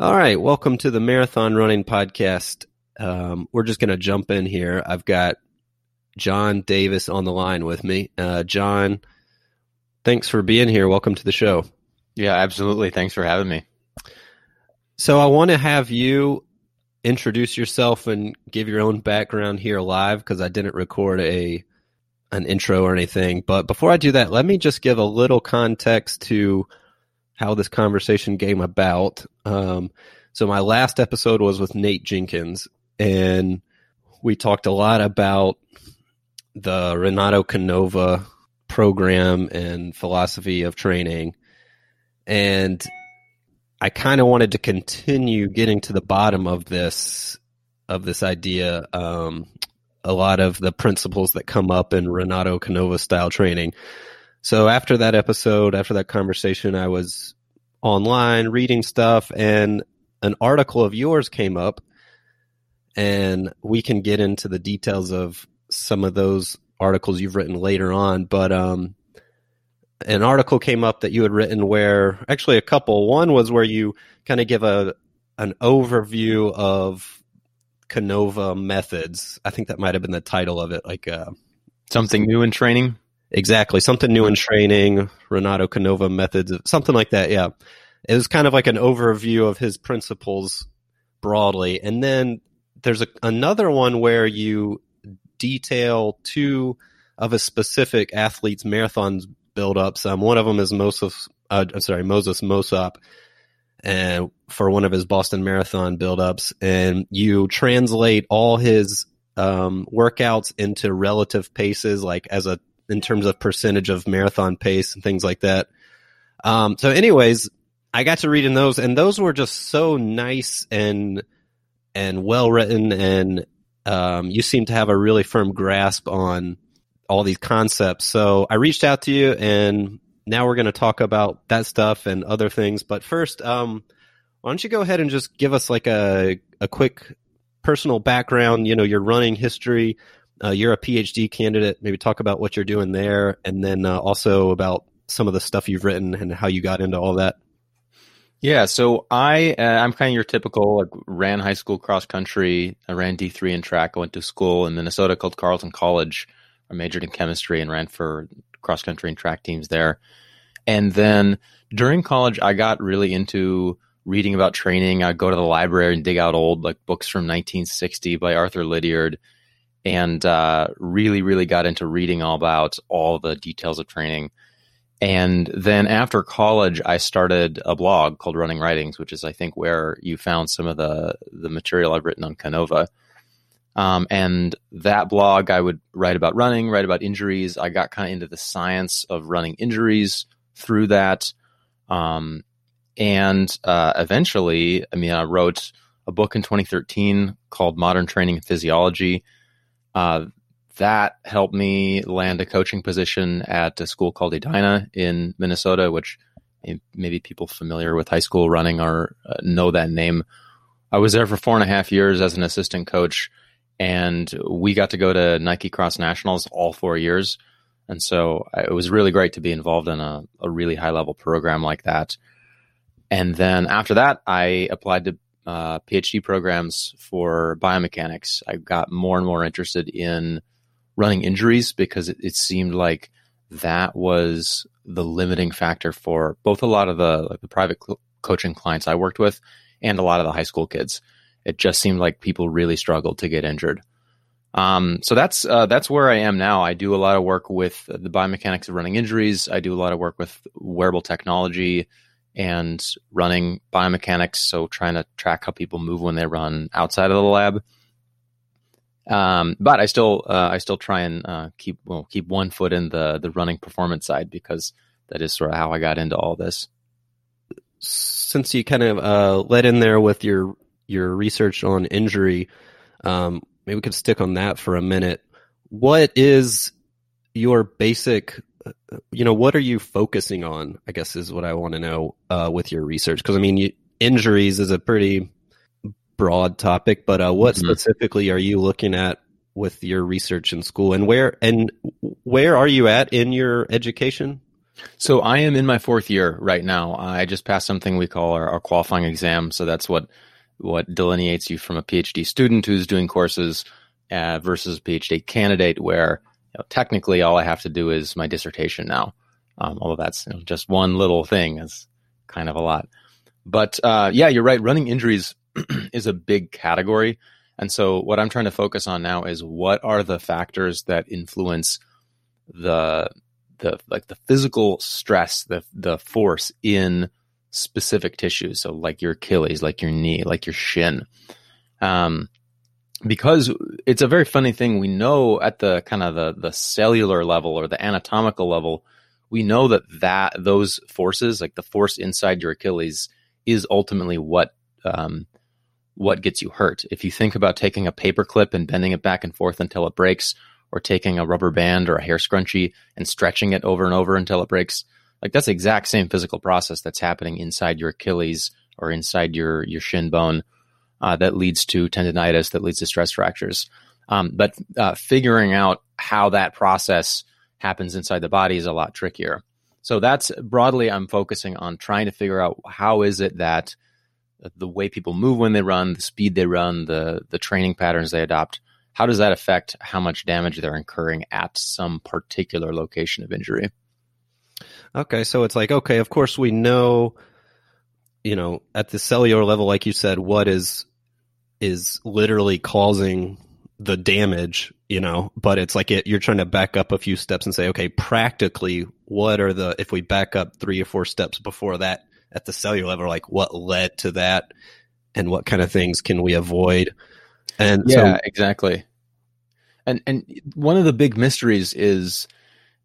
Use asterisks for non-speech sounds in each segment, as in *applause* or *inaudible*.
All right, welcome to the Marathon Running Podcast. Um, we're just going to jump in here. I've got John Davis on the line with me. Uh, John, thanks for being here. Welcome to the show. Yeah, absolutely. Thanks for having me. So I want to have you introduce yourself and give your own background here live because I didn't record a an intro or anything. But before I do that, let me just give a little context to how this conversation came about. Um, so my last episode was with Nate Jenkins, and we talked a lot about the Renato Canova program and philosophy of training. And I kind of wanted to continue getting to the bottom of this of this idea. Um, a lot of the principles that come up in Renato Canova style training. So after that episode, after that conversation, I was online reading stuff and an article of yours came up and we can get into the details of some of those articles you've written later on, but um, an article came up that you had written where actually a couple. One was where you kind of give a an overview of Canova methods. I think that might have been the title of it, like uh, something new in training. Exactly, something new in training. Renato Canova methods, something like that. Yeah, it was kind of like an overview of his principles broadly, and then there's a, another one where you detail two of a specific athlete's marathons buildups. Um, one of them is Moses. Uh, I'm sorry, Moses Mosop, and for one of his Boston Marathon buildups, and you translate all his um, workouts into relative paces, like as a in terms of percentage of marathon pace and things like that. Um, so, anyways, I got to read in those, and those were just so nice and and well written, and um, you seem to have a really firm grasp on all these concepts. So I reached out to you, and now we're going to talk about that stuff and other things. But first, um, why don't you go ahead and just give us like a a quick personal background? You know, your running history. Uh, you're a PhD candidate. Maybe talk about what you're doing there, and then uh, also about some of the stuff you've written and how you got into all that. Yeah, so I uh, I'm kind of your typical like ran high school cross country. I ran D three in track. I went to school in Minnesota called Carleton College. I majored in chemistry and ran for cross country and track teams there. And then during college, I got really into reading about training. I'd go to the library and dig out old like books from 1960 by Arthur Lydiard, and uh, really, really got into reading all about all the details of training. And then after college, I started a blog called Running Writings, which is I think where you found some of the the material I've written on Canova. Um, and that blog, I would write about running, write about injuries. I got kind of into the science of running injuries through that. Um, and uh, eventually, I mean, I wrote a book in 2013 called Modern Training and Physiology. Uh, that helped me land a coaching position at a school called Edina in Minnesota, which maybe people familiar with high school running or uh, know that name. I was there for four and a half years as an assistant coach and we got to go to Nike Cross Nationals all four years. And so it was really great to be involved in a, a really high level program like that. And then after that, I applied to uh, PhD programs for biomechanics. I got more and more interested in running injuries because it, it seemed like that was the limiting factor for both a lot of the like the private coaching clients I worked with and a lot of the high school kids it just seemed like people really struggled to get injured. Um, so that's uh, that's where I am now. I do a lot of work with the biomechanics of running injuries. I do a lot of work with wearable technology and running biomechanics. So trying to track how people move when they run outside of the lab. Um, but I still uh, I still try and uh, keep well keep one foot in the the running performance side because that is sort of how I got into all this. Since you kind of uh, led in there with your your research on injury, um, maybe we could stick on that for a minute. What is your basic, you know, what are you focusing on? I guess is what I want to know uh, with your research. Because I mean, you, injuries is a pretty broad topic, but uh, what mm-hmm. specifically are you looking at with your research in school, and where and where are you at in your education? So I am in my fourth year right now. I just passed something we call our, our qualifying exam. So that's what what delineates you from a PhD student who's doing courses uh, versus a PhD candidate, where know, technically all I have to do is my dissertation now. Um, although that's you know, just one little thing is kind of a lot. But uh, yeah, you're right. Running injuries *clears throat* is a big category. And so what I'm trying to focus on now is what are the factors that influence the the like the physical stress, the the force in specific tissues. So like your Achilles, like your knee, like your shin. Um, because it's a very funny thing. We know at the kind of the, the cellular level or the anatomical level, we know that that those forces, like the force inside your Achilles, is ultimately what um, what gets you hurt. If you think about taking a paper clip and bending it back and forth until it breaks, or taking a rubber band or a hair scrunchie and stretching it over and over until it breaks, like that's the exact same physical process that's happening inside your Achilles or inside your your shin bone uh, that leads to tendonitis, that leads to stress fractures. Um, but uh, figuring out how that process happens inside the body is a lot trickier. So that's broadly, I'm focusing on trying to figure out how is it that the way people move when they run, the speed they run, the the training patterns they adopt, how does that affect how much damage they're incurring at some particular location of injury? Okay, so it's like okay, of course we know, you know, at the cellular level, like you said, what is is literally causing the damage, you know, but it's like it, you're trying to back up a few steps and say, okay, practically, what are the if we back up three or four steps before that at the cellular level, like what led to that, and what kind of things can we avoid? And yeah, so, exactly. And and one of the big mysteries is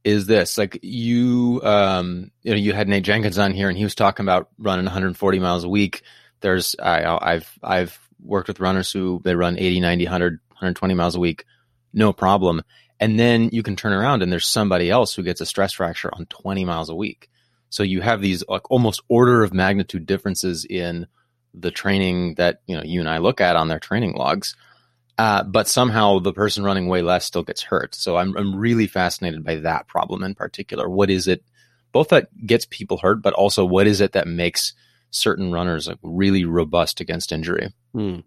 is this like you um you know you had Nate Jenkins on here and he was talking about running 140 miles a week. There's I I've I've worked with runners who they run 80, 90, 100, 120 miles a week, no problem. And then you can turn around and there's somebody else who gets a stress fracture on 20 miles a week. So you have these like almost order of magnitude differences in the training that you know you and I look at on their training logs. Uh, but somehow the person running way less still gets hurt. So I'm I'm really fascinated by that problem in particular. What is it, both that gets people hurt, but also what is it that makes certain runners like really robust against injury? Hmm.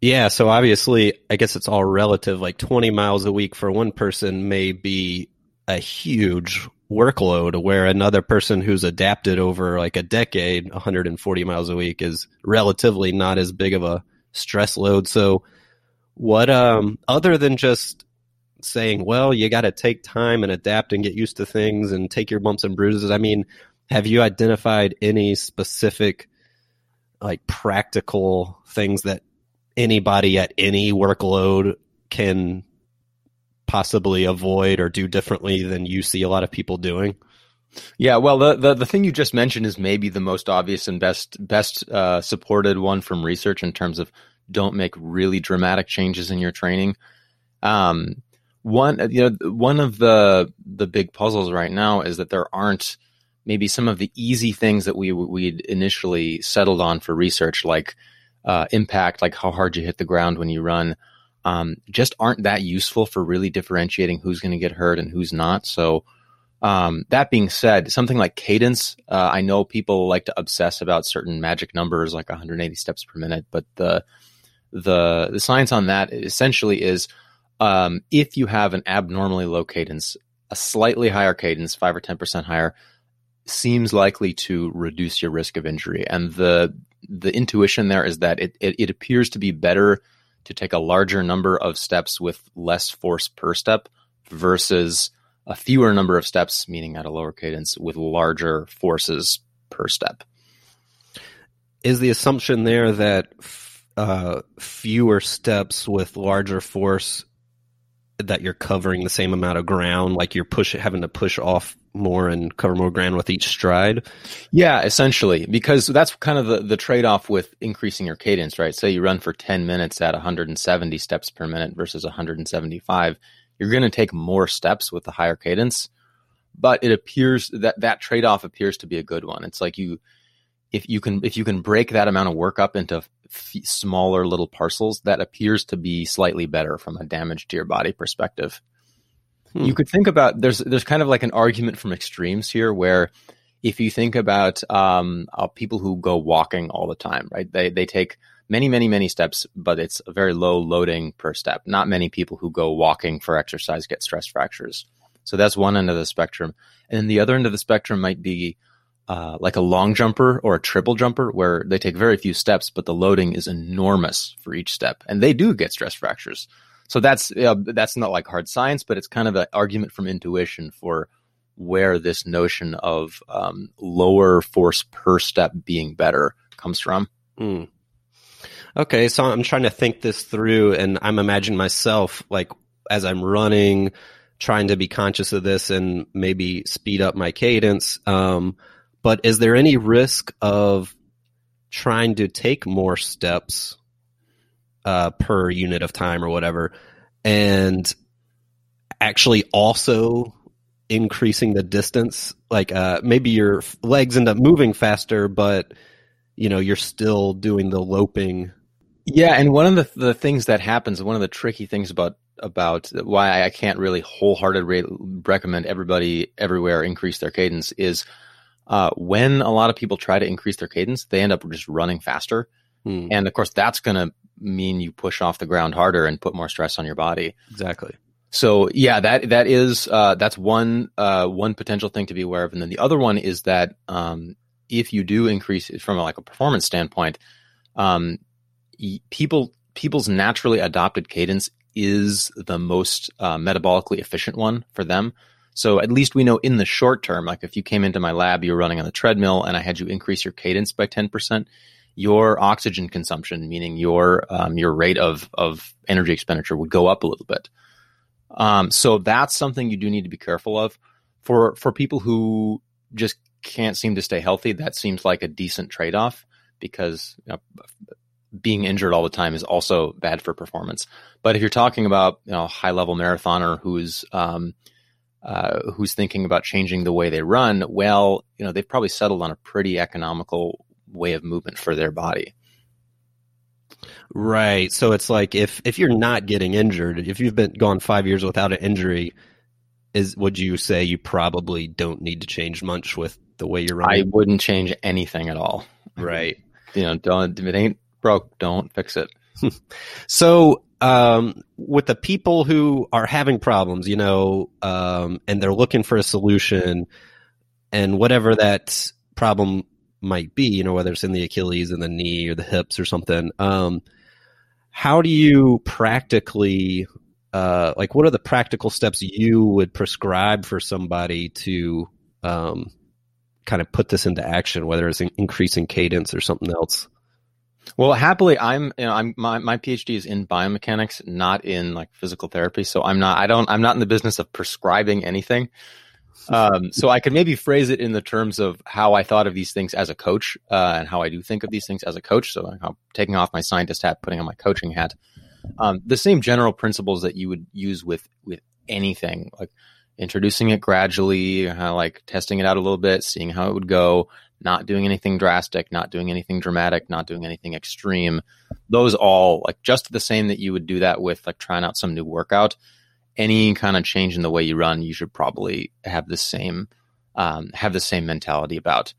Yeah, so obviously, I guess it's all relative. Like 20 miles a week for one person may be a huge workload, where another person who's adapted over like a decade, 140 miles a week, is relatively not as big of a stress load. So, what um other than just saying, well, you got to take time and adapt and get used to things and take your bumps and bruises. I mean, have you identified any specific like practical things that anybody at any workload can possibly avoid or do differently than you see a lot of people doing? Yeah, well, the, the, the thing you just mentioned is maybe the most obvious and best best uh, supported one from research in terms of don't make really dramatic changes in your training. Um, one, you know, one of the the big puzzles right now is that there aren't maybe some of the easy things that we we'd initially settled on for research, like uh, impact, like how hard you hit the ground when you run, um, just aren't that useful for really differentiating who's going to get hurt and who's not. So. Um, that being said, something like cadence, uh, I know people like to obsess about certain magic numbers like 180 steps per minute, but the the the science on that essentially is um, if you have an abnormally low cadence, a slightly higher cadence, five or ten percent higher, seems likely to reduce your risk of injury. And the the intuition there is that it, it, it appears to be better to take a larger number of steps with less force per step versus a fewer number of steps, meaning at a lower cadence, with larger forces per step. Is the assumption there that uh, fewer steps with larger force that you're covering the same amount of ground, like you're push having to push off more and cover more ground with each stride? Yeah, essentially, because that's kind of the, the trade off with increasing your cadence, right? Say you run for 10 minutes at 170 steps per minute versus 175. You're going to take more steps with the higher cadence, but it appears that that trade off appears to be a good one. It's like you, if you can, if you can break that amount of work up into f- smaller little parcels, that appears to be slightly better from a damage to your body perspective. Hmm. You could think about there's there's kind of like an argument from extremes here where if you think about um, uh, people who go walking all the time, right? They they take many many many steps, but it's a very low loading per step. Not many people who go walking for exercise get stress fractures. So that's one end of the spectrum, and then the other end of the spectrum might be uh, like a long jumper or a triple jumper where they take very few steps, but the loading is enormous for each step, and they do get stress fractures. So that's that's not like hard science, but it's kind of an argument from intuition for where this notion of um, lower force per step being better comes from. Mm. Okay, so I'm trying to think this through, and I'm imagining myself like as I'm running, trying to be conscious of this and maybe speed up my cadence. Um, but is there any risk of trying to take more steps uh, per unit of time or whatever, and actually also increasing the distance? Like uh, maybe your legs end up moving faster, but you know you're still doing the loping. Yeah, and one of the the things that happens, one of the tricky things about about why I can't really wholeheartedly recommend everybody everywhere increase their cadence is uh, when a lot of people try to increase their cadence, they end up just running faster. Hmm. And of course, that's going to mean you push off the ground harder and put more stress on your body. Exactly. So yeah, that that is uh, that's one uh, one potential thing to be aware of, and then the other one is that um, if you do increase from a, like a performance standpoint, um, people people's naturally adopted cadence is the most uh, metabolically efficient one for them. So at least we know in the short term, like if you came into my lab, you were running on the treadmill and I had you increase your cadence by 10%, your oxygen consumption, meaning your, um, your rate of, of energy expenditure would go up a little bit. Um, so that's something you do need to be careful of for, for people who just can't seem to stay healthy. That seems like a decent trade off because you know, being injured all the time is also bad for performance. But if you're talking about you know high level marathoner who's um, uh, who's thinking about changing the way they run, well, you know, they've probably settled on a pretty economical way of movement for their body. Right. So it's like if if you're not getting injured, if you've been gone five years without an injury, is would you say you probably don't need to change much with the way you're running? I wouldn't change anything at all. Right. You know, don't if it ain't broke, don't fix it. *laughs* so um, with the people who are having problems, you know, um, and they're looking for a solution, and whatever that problem might be, you know, whether it's in the Achilles and the knee or the hips or something, um, how do you practically, uh, like, what are the practical steps you would prescribe for somebody to um, kind of put this into action, whether it's increasing cadence or something else? Well, happily, I'm, you know, I'm, my, my PhD is in biomechanics, not in like physical therapy. So I'm not, I don't, I'm not in the business of prescribing anything. Um, so I could maybe phrase it in the terms of how I thought of these things as a coach, uh, and how I do think of these things as a coach. So I'm taking off my scientist hat, putting on my coaching hat. Um, the same general principles that you would use with, with anything, like introducing it gradually, uh, like testing it out a little bit, seeing how it would go, not doing anything drastic, not doing anything dramatic, not doing anything extreme. Those all like just the same that you would do that with like trying out some new workout. Any kind of change in the way you run, you should probably have the same um, have the same mentality about.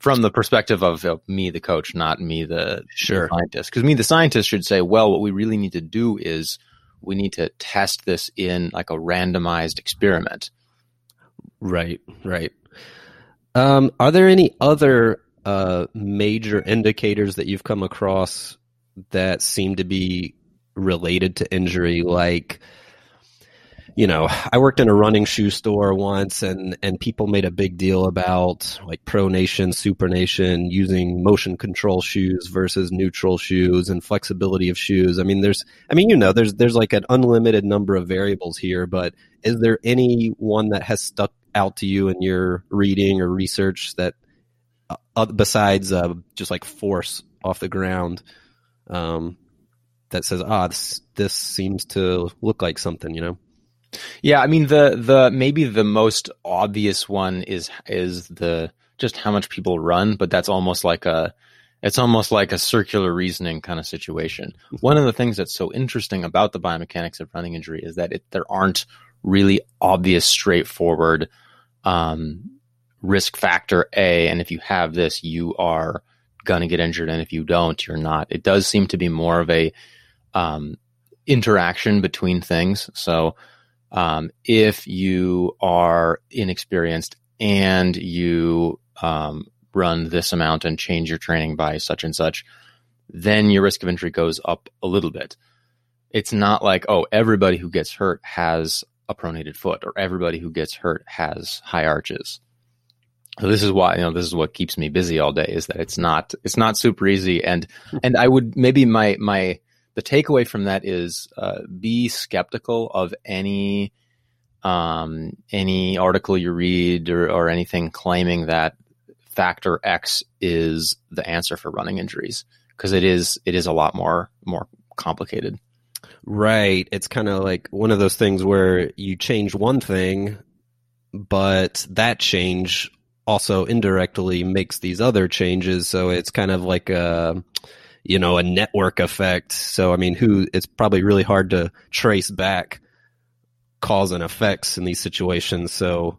From the perspective of uh, me, the coach, not me, the, sure. the scientist. Because me, the scientist, should say, well, what we really need to do is we need to test this in like a randomized experiment. Right, right. Um, are there any other uh, major indicators that you've come across that seem to be related to injury? Like, you know, I worked in a running shoe store once, and and people made a big deal about like pronation, supination, using motion control shoes versus neutral shoes, and flexibility of shoes. I mean, there's, I mean, you know, there's there's like an unlimited number of variables here, but is there any one that has stuck out to you in your reading or research that uh, besides uh, just like force off the ground um, that says ah this, this seems to look like something you know yeah i mean the the maybe the most obvious one is is the just how much people run but that's almost like a it's almost like a circular reasoning kind of situation. One of the things that's so interesting about the biomechanics of running injury is that it, there aren't really obvious, straightforward um, risk factor A. And if you have this, you are to get injured. And if you don't, you're not. It does seem to be more of a um, interaction between things. So um, if you are inexperienced and you um, run this amount and change your training by such and such, then your risk of injury goes up a little bit. It's not like, oh, everybody who gets hurt has a pronated foot or everybody who gets hurt has high arches. So this is why, you know, this is what keeps me busy all day is that it's not, it's not super easy. And, and I would maybe my, my, the takeaway from that is, uh, be skeptical of any, um, any article you read or, or anything claiming that factor X is the answer for running injuries because it is it is a lot more more complicated. Right. It's kind of like one of those things where you change one thing, but that change also indirectly makes these other changes. So it's kind of like a, you know, a network effect. So, I mean, who, it's probably really hard to trace back cause and effects in these situations. So,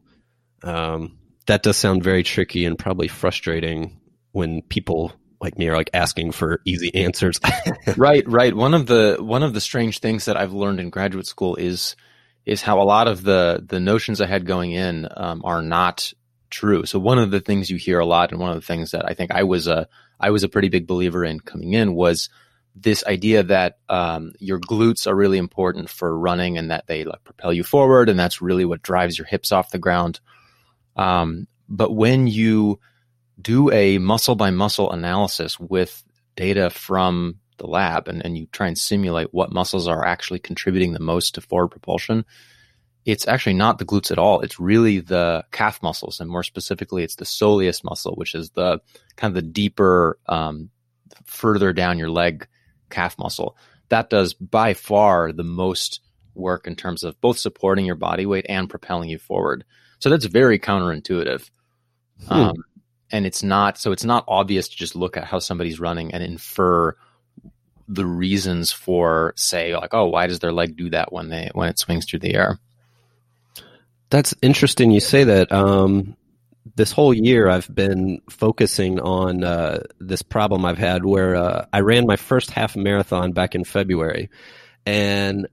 um, that does sound very tricky and probably frustrating when people like me are like asking for easy answers. *laughs* right, right. One of the one of the strange things that I've learned in graduate school is is how a lot of the the notions I had going in um, are not true. So one of the things you hear a lot, and one of the things that I think I was a I was a pretty big believer in coming in was this idea that um, your glutes are really important for running, and that they like propel you forward, and that's really what drives your hips off the ground. Um, but when you do a muscle by muscle analysis with data from the lab and, and you try and simulate what muscles are actually contributing the most to forward propulsion, it's actually not the glutes at all. It's really the calf muscles, and more specifically, it's the soleus muscle, which is the kind of the deeper, um, further down your leg calf muscle. That does by far the most work in terms of both supporting your body weight and propelling you forward. So that's very counterintuitive. Hmm. Um, and it's not so it's not obvious to just look at how somebody's running and infer the reasons for say like oh why does their leg do that when they when it swings through the air that's interesting you say that um, this whole year i've been focusing on uh, this problem i've had where uh, i ran my first half marathon back in february and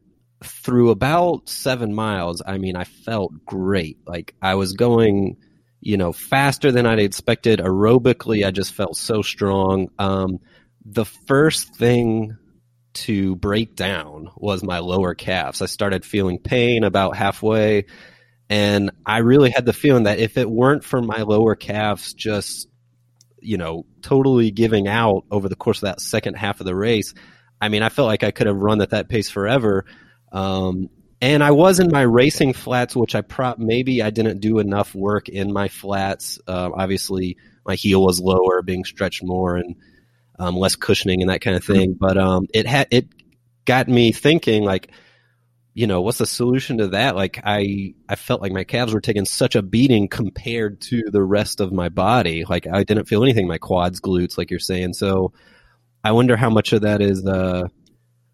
through about seven miles i mean i felt great like i was going you know, faster than I'd expected. Aerobically, I just felt so strong. Um, the first thing to break down was my lower calves. I started feeling pain about halfway. And I really had the feeling that if it weren't for my lower calves just, you know, totally giving out over the course of that second half of the race, I mean, I felt like I could have run at that pace forever. Um, and I was in my racing flats, which I prop maybe I didn't do enough work in my flats. Uh, obviously, my heel was lower, being stretched more, and um, less cushioning and that kind of thing. But um, it had it got me thinking, like, you know, what's the solution to that? Like, I I felt like my calves were taking such a beating compared to the rest of my body. Like, I didn't feel anything. My quads, glutes, like you're saying. So, I wonder how much of that is. Uh,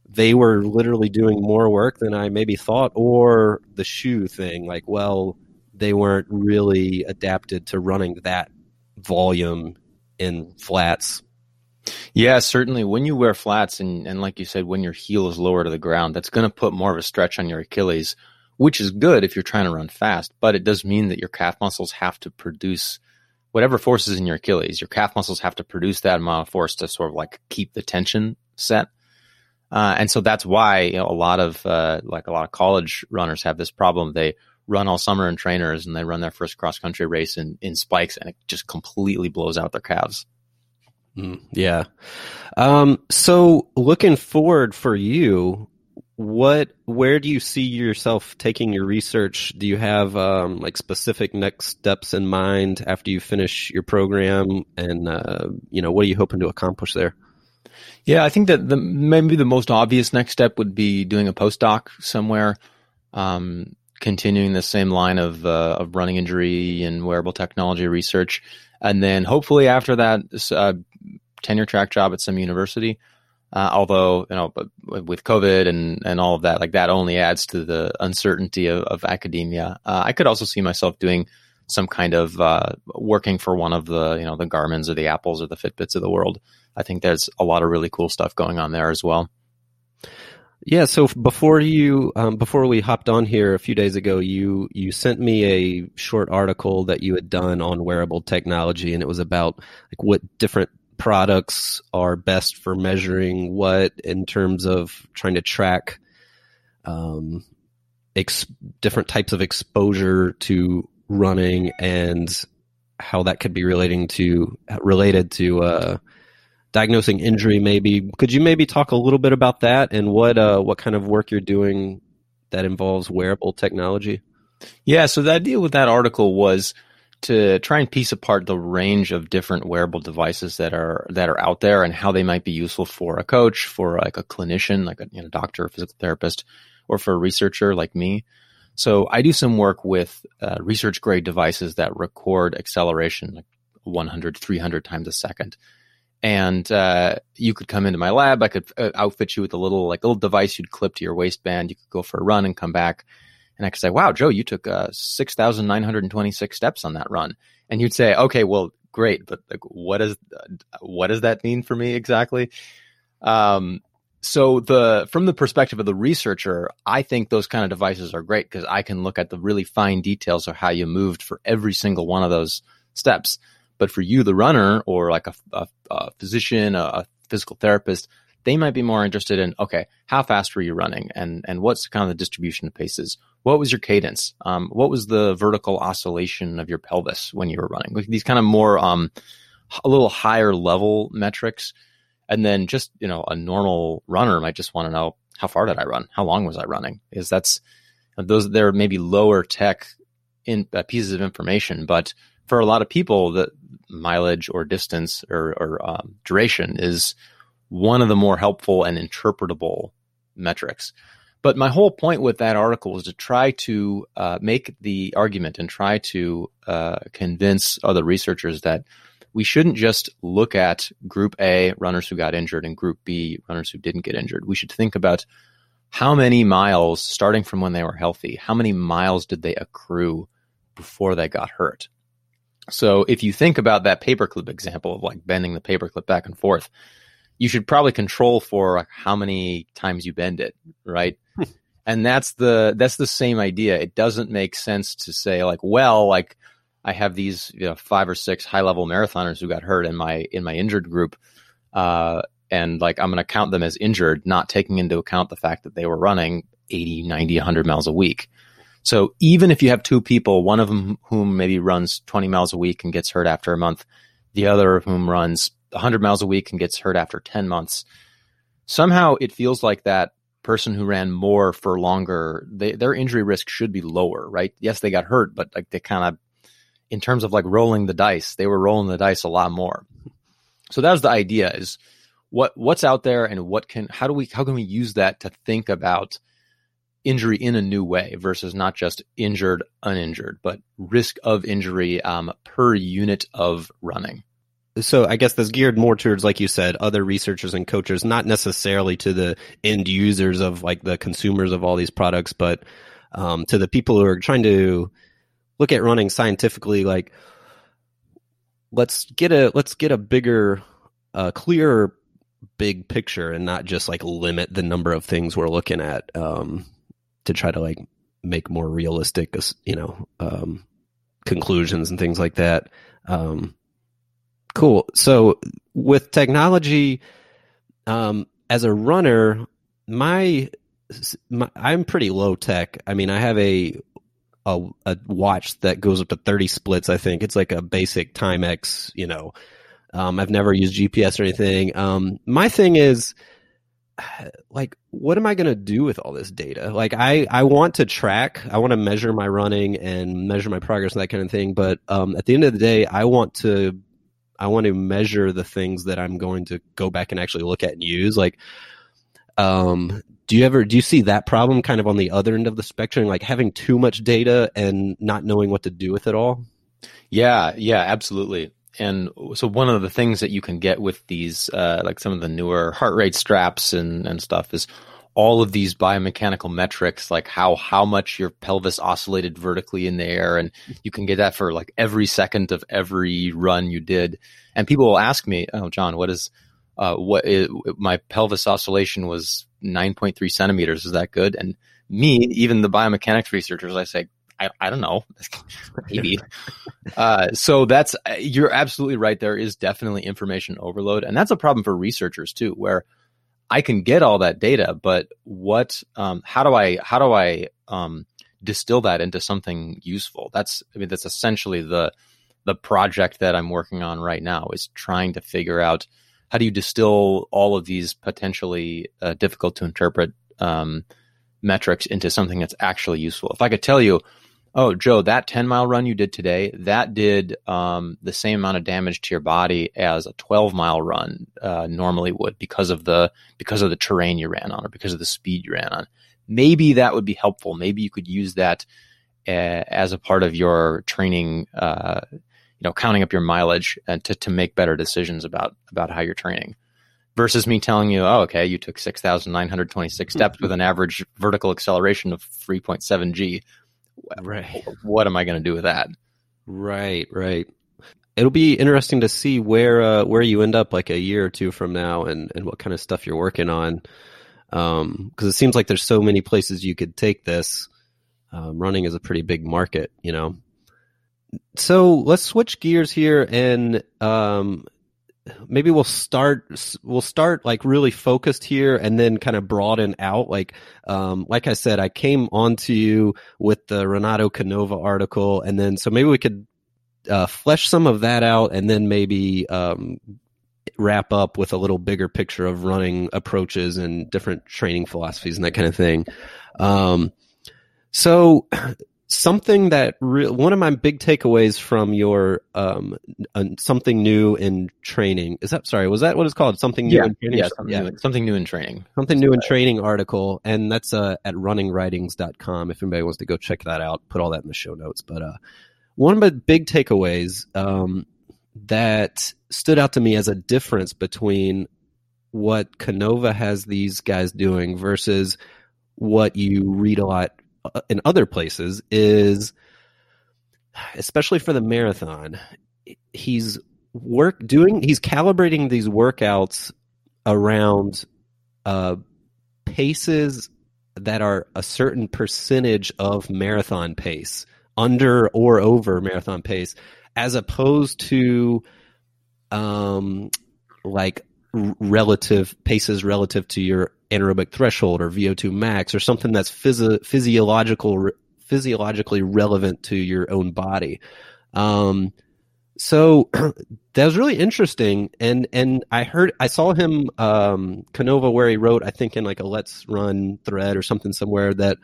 they were literally doing more work than I maybe thought, or the shoe thing, like, well, they weren't really adapted to running that volume in flats. Yeah, certainly. When you wear flats, and, and like you said, when your heel is lower to the ground, that's going to put more of a stretch on your Achilles, which is good if you're trying to run fast. But it does mean that your calf muscles have to produce whatever force is in your Achilles. Your calf muscles have to produce that amount of force to sort of like keep the tension set. Uh, and so that's why you know, a lot of uh, like a lot of college runners have this problem. They run all summer in trainers and they run their first cross country race in, in spikes and it just completely blows out their calves. Mm, yeah. Um, so looking forward for you, what where do you see yourself taking your research? Do you have um, like specific next steps in mind after you finish your program, and uh, you know what are you hoping to accomplish there? Yeah, I think that the maybe the most obvious next step would be doing a postdoc somewhere, um, continuing the same line of uh, of running injury and wearable technology research, and then hopefully after that, uh, tenure track job at some university. Uh, although you know, with COVID and and all of that, like that only adds to the uncertainty of, of academia. Uh, I could also see myself doing some kind of uh, working for one of the you know the Garmin's or the Apples or the Fitbits of the world. I think there's a lot of really cool stuff going on there as well. Yeah. So before you, um, before we hopped on here a few days ago, you you sent me a short article that you had done on wearable technology, and it was about like what different products are best for measuring what in terms of trying to track um, ex- different types of exposure to running and how that could be relating to related to uh, diagnosing injury maybe. Could you maybe talk a little bit about that and what uh, what kind of work you're doing that involves wearable technology? Yeah so the idea with that article was to try and piece apart the range of different wearable devices that are that are out there and how they might be useful for a coach for like a clinician like a you know, doctor physical therapist or for a researcher like me so I do some work with uh, research grade devices that record acceleration like 100, 300 times a second. And uh, you could come into my lab. I could uh, outfit you with a little like little device you'd clip to your waistband. You could go for a run and come back. And I could say, "Wow, Joe, you took uh, six thousand nine hundred and twenty-six steps on that run." And you'd say, "Okay, well, great, but like, what does what does that mean for me exactly?" Um, so the from the perspective of the researcher, I think those kind of devices are great because I can look at the really fine details of how you moved for every single one of those steps. But for you, the runner, or like a, a, a physician, a, a, physical therapist, they might be more interested in okay, how fast were you running, and and what's kind of the distribution of paces? What was your cadence? Um, what was the vertical oscillation of your pelvis when you were running? These kind of more um, a little higher level metrics and then just, you know, a normal runner might just want to know how far did I run? How long was I running? Is that's those, there may be lower tech in uh, pieces of information, but for a lot of people, the mileage or distance or, or um, duration is one of the more helpful and interpretable metrics. But my whole point with that article was to try to uh, make the argument and try to uh, convince other researchers that we shouldn't just look at group A runners who got injured and group B runners who didn't get injured. We should think about how many miles, starting from when they were healthy, how many miles did they accrue before they got hurt? So if you think about that paperclip example of like bending the paperclip back and forth, you should probably control for how many times you bend it, right? and that's the that's the same idea. It doesn't make sense to say like, well, like I have these you know, five or six high level marathoners who got hurt in my in my injured group, uh, and like I'm going to count them as injured, not taking into account the fact that they were running 80, 90, 100 miles a week. So even if you have two people, one of them whom maybe runs 20 miles a week and gets hurt after a month, the other of whom runs 100 miles a week and gets hurt after 10 months, somehow it feels like that person who ran more for longer, they, their injury risk should be lower, right? Yes, they got hurt, but like they kind of in terms of like rolling the dice, they were rolling the dice a lot more. So that was the idea is what what's out there and what can how do we how can we use that to think about injury in a new way versus not just injured uninjured but risk of injury um, per unit of running so I guess that's geared more towards, like you said, other researchers and coaches, not necessarily to the end users of like the consumers of all these products, but um, to the people who are trying to look at running scientifically like let's get a let's get a bigger uh, clearer big picture and not just like limit the number of things we're looking at um, to try to like make more realistic you know um, conclusions and things like that. Um, cool so with technology um, as a runner my, my i'm pretty low tech i mean i have a a, a watch that goes up to 30 splits. I think it's like a basic Timex, you know, um, I've never used GPS or anything. Um, my thing is, *sighs* like, what am I going to do with all this data? Like, I, I want to track, I want to measure my running and measure my progress and that kind of thing. But, um, at the end of the day, I want to, I want to measure the things that I'm going to go back and actually look at and use. Like, um, do you ever do you see that problem kind of on the other end of the spectrum, like having too much data and not knowing what to do with it all? Yeah, yeah, absolutely. and so one of the things that you can get with these, uh, like some of the newer heart rate straps and and stuff, is all of these biomechanical metrics, like how how much your pelvis oscillated vertically in the air, and you can get that for like every second of every run you did. And people will ask me, "Oh, John, what is uh, what is, my pelvis oscillation was 9.3 centimeters. Is that good?" And me, even the biomechanics researchers, I say, I, I don't know, *laughs* maybe. *laughs* uh, so that's you're absolutely right. There is definitely information overload, and that's a problem for researchers too, where I can get all that data, but what? Um, how do I? How do I um, distill that into something useful? That's I mean, that's essentially the the project that I'm working on right now is trying to figure out how do you distill all of these potentially uh, difficult to interpret um, metrics into something that's actually useful. If I could tell you, oh, Joe, that 10 mile run you did today, that did um, the same amount of damage to your body as a 12 mile run uh, normally would because of the because of the terrain you ran on or because of the speed you ran on. Maybe that would be helpful. Maybe you could use that uh, as a part of your training. Uh, you know, counting up your mileage and to, to make better decisions about about how you're training versus me telling you, oh, okay, you took 6,926 steps with an average vertical acceleration of 3.7 G. Right. What am I going to do with that? Right, right. It'll be interesting to see where uh, where you end up like a year or two from now, and, and what kind of stuff you're working on. Um because um, it seems like there's so many places you could take this. Um, running is a pretty big market, you know. So let's switch gears here and um, maybe we'll start we'll start like really focused here and then kind of broaden out. Like um like i said i came onto you with the renato canova article and then so maybe we could uh, flesh some of that out and then maybe um wrap up with a little bigger picture of running approaches and different training philosophies and that kind of thing. Um so something that re- one of my big takeaways from your um uh, something new in training is that sorry was that what it's called? Something new yeah, in training? Yeah, something, yeah. New, something new in training. Something new in training article and that's uh at runningwritings.com if anybody wants to go check that out. Put all that in the show notes. But uh one of my big takeaways um that stood out to me as a difference between what Canova has these guys doing versus what you read a lot uh, in other places is especially for the marathon he's work doing he's calibrating these workouts around uh, paces that are a certain percentage of marathon pace under or over marathon pace as opposed to um like relative paces relative to your anaerobic threshold or VO2 max or something that's physio- physiological physiologically relevant to your own body. Um, so *clears throat* that was really interesting, and and I heard I saw him um, Canova where he wrote I think in like a Let's Run thread or something somewhere that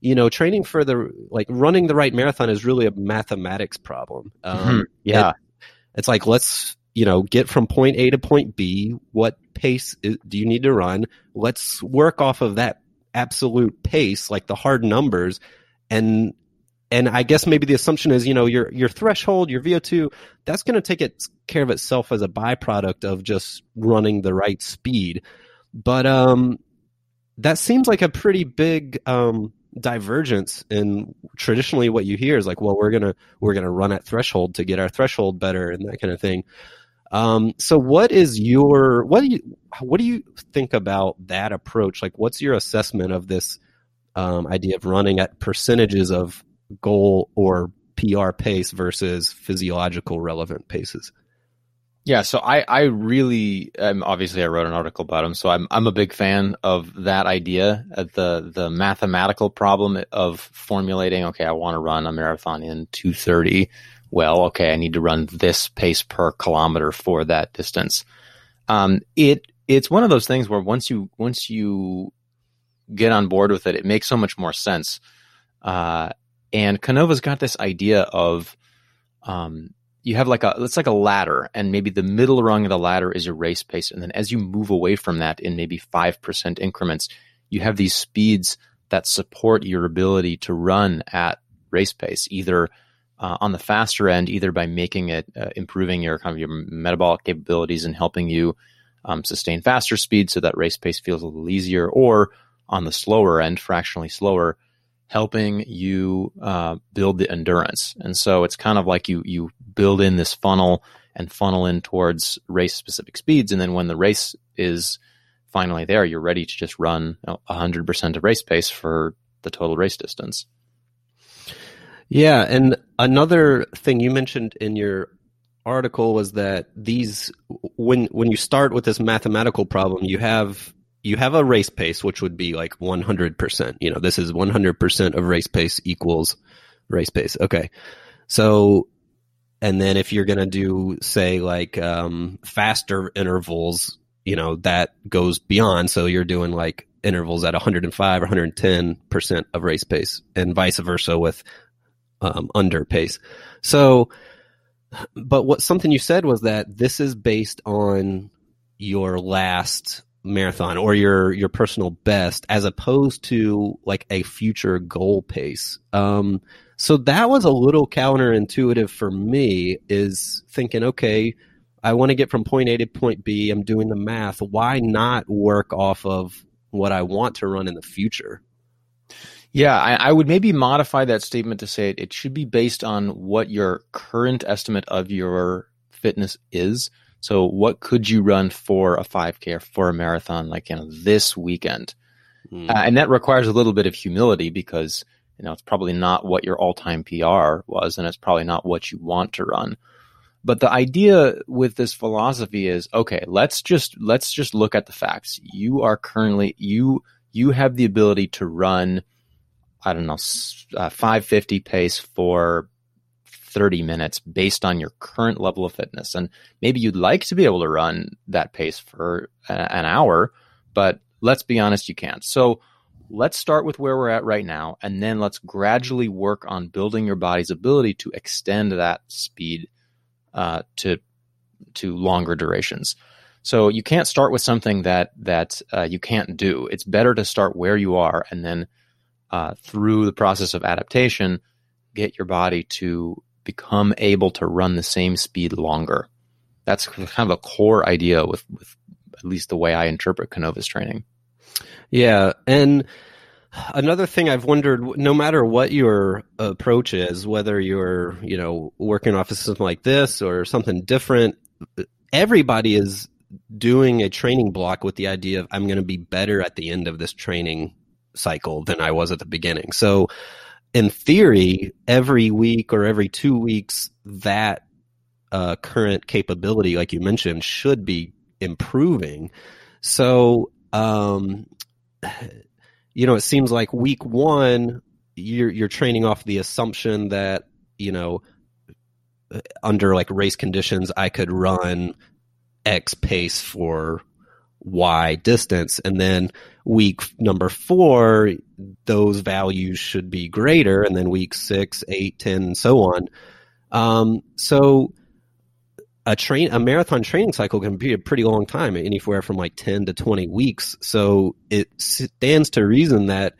you know training for the like running the right marathon is really a mathematics problem. Um, mm-hmm. Yeah, it, it's like let's you know, get from point A to point B. What pace do you need to run? Let's work off of that absolute pace, like the hard numbers. And, and I guess maybe the assumption is, you know, your, your threshold, your VO2, that's going to take it, care of itself as a byproduct of just running the right speed. But, um, that seems like a pretty big, um, divergence in traditionally what you hear is like well we're gonna we're gonna run at threshold to get our threshold better and that kind of thing um, so what is your what do you what do you think about that approach? Like, what's your assessment of this um, idea of running at percentages of goal or PR pace versus physiological relevant paces? Yeah, so I, I really, um, obviously I wrote an article about them, so I'm, I'm a big fan of that idea, uh, the, the mathematical problem of formulating, okay, I want to run a marathon in 230 well, okay, I need to run this pace per kilometer for that distance. Um, it it's one of those things where once you once you get on board with it, it makes so much more sense. Uh, and Canova's got this idea of um, you have like a it's like a ladder, and maybe the middle rung of the ladder is your race pace, and then as you move away from that in maybe five percent increments, you have these speeds that support your ability to run at race pace, either uh, on the faster end, either by making it uh, improving your kind of your metabolic capabilities and helping you um, sustain faster speed so that race pace feels a little easier, or on the slower end, fractionally slower, helping you uh, build the endurance. And so it's kind of like you you build in this funnel and funnel in towards race specific speeds, and then when the race is finally there, you're ready to just run 100% of race pace for the total race distance. Yeah, and another thing you mentioned in your article was that these when when you start with this mathematical problem, you have you have a race pace which would be like 100%. You know, this is 100% of race pace equals race pace. Okay. So and then if you're going to do say like um, faster intervals, you know, that goes beyond so you're doing like intervals at 105 or 110% of race pace and vice versa with um, under pace. So, but what something you said was that this is based on your last marathon or your your personal best as opposed to like a future goal pace. Um, so that was a little counterintuitive for me. Is thinking, okay, I want to get from point A to point B. I'm doing the math. Why not work off of what I want to run in the future? Yeah, I, I, would maybe modify that statement to say it, it should be based on what your current estimate of your fitness is. So, what could you run for a 5K or for a marathon, like you know, this weekend? Mm. Uh, and that requires a little bit of humility because you know it's probably not what your all-time PR was, and it's probably not what you want to run. But the idea with this philosophy is okay. Let's just let's just look at the facts. You are currently you you have the ability to run I don't know, uh, 550 pace for 30 minutes based on your current level of fitness. And maybe you'd like to be able to run that pace for an hour, but let's be honest, you can't. So let's start with where we're at right now, and then let's gradually work on building your body's ability to extend that speed uh, to to longer durations. So you can't start with something that that uh, you can't do. It's better to start where you are and then uh, through the process of adaptation, get your body to become able to run the same speed longer. That's kind of a core idea with, with at least the way I interpret Canovas training. Yeah. And another thing I've wondered, no matter what your approach is, whether you're, you know, working off a system like this or something different, everybody is doing a training block with the idea of I'm going to be better at the end of this training cycle than I was at the beginning. So in theory, every week or every two weeks, that uh, current capability, like you mentioned, should be improving. So, um, *sighs* you know, it seems like week one, you're you're training off the assumption that you know, under like race conditions, I could run X pace for Y distance, and then week number four, those values should be greater, and then week six, eight, ten, and so on. Um, so a train a marathon training cycle can be a pretty long time, anywhere from like ten to twenty weeks. So it stands to reason that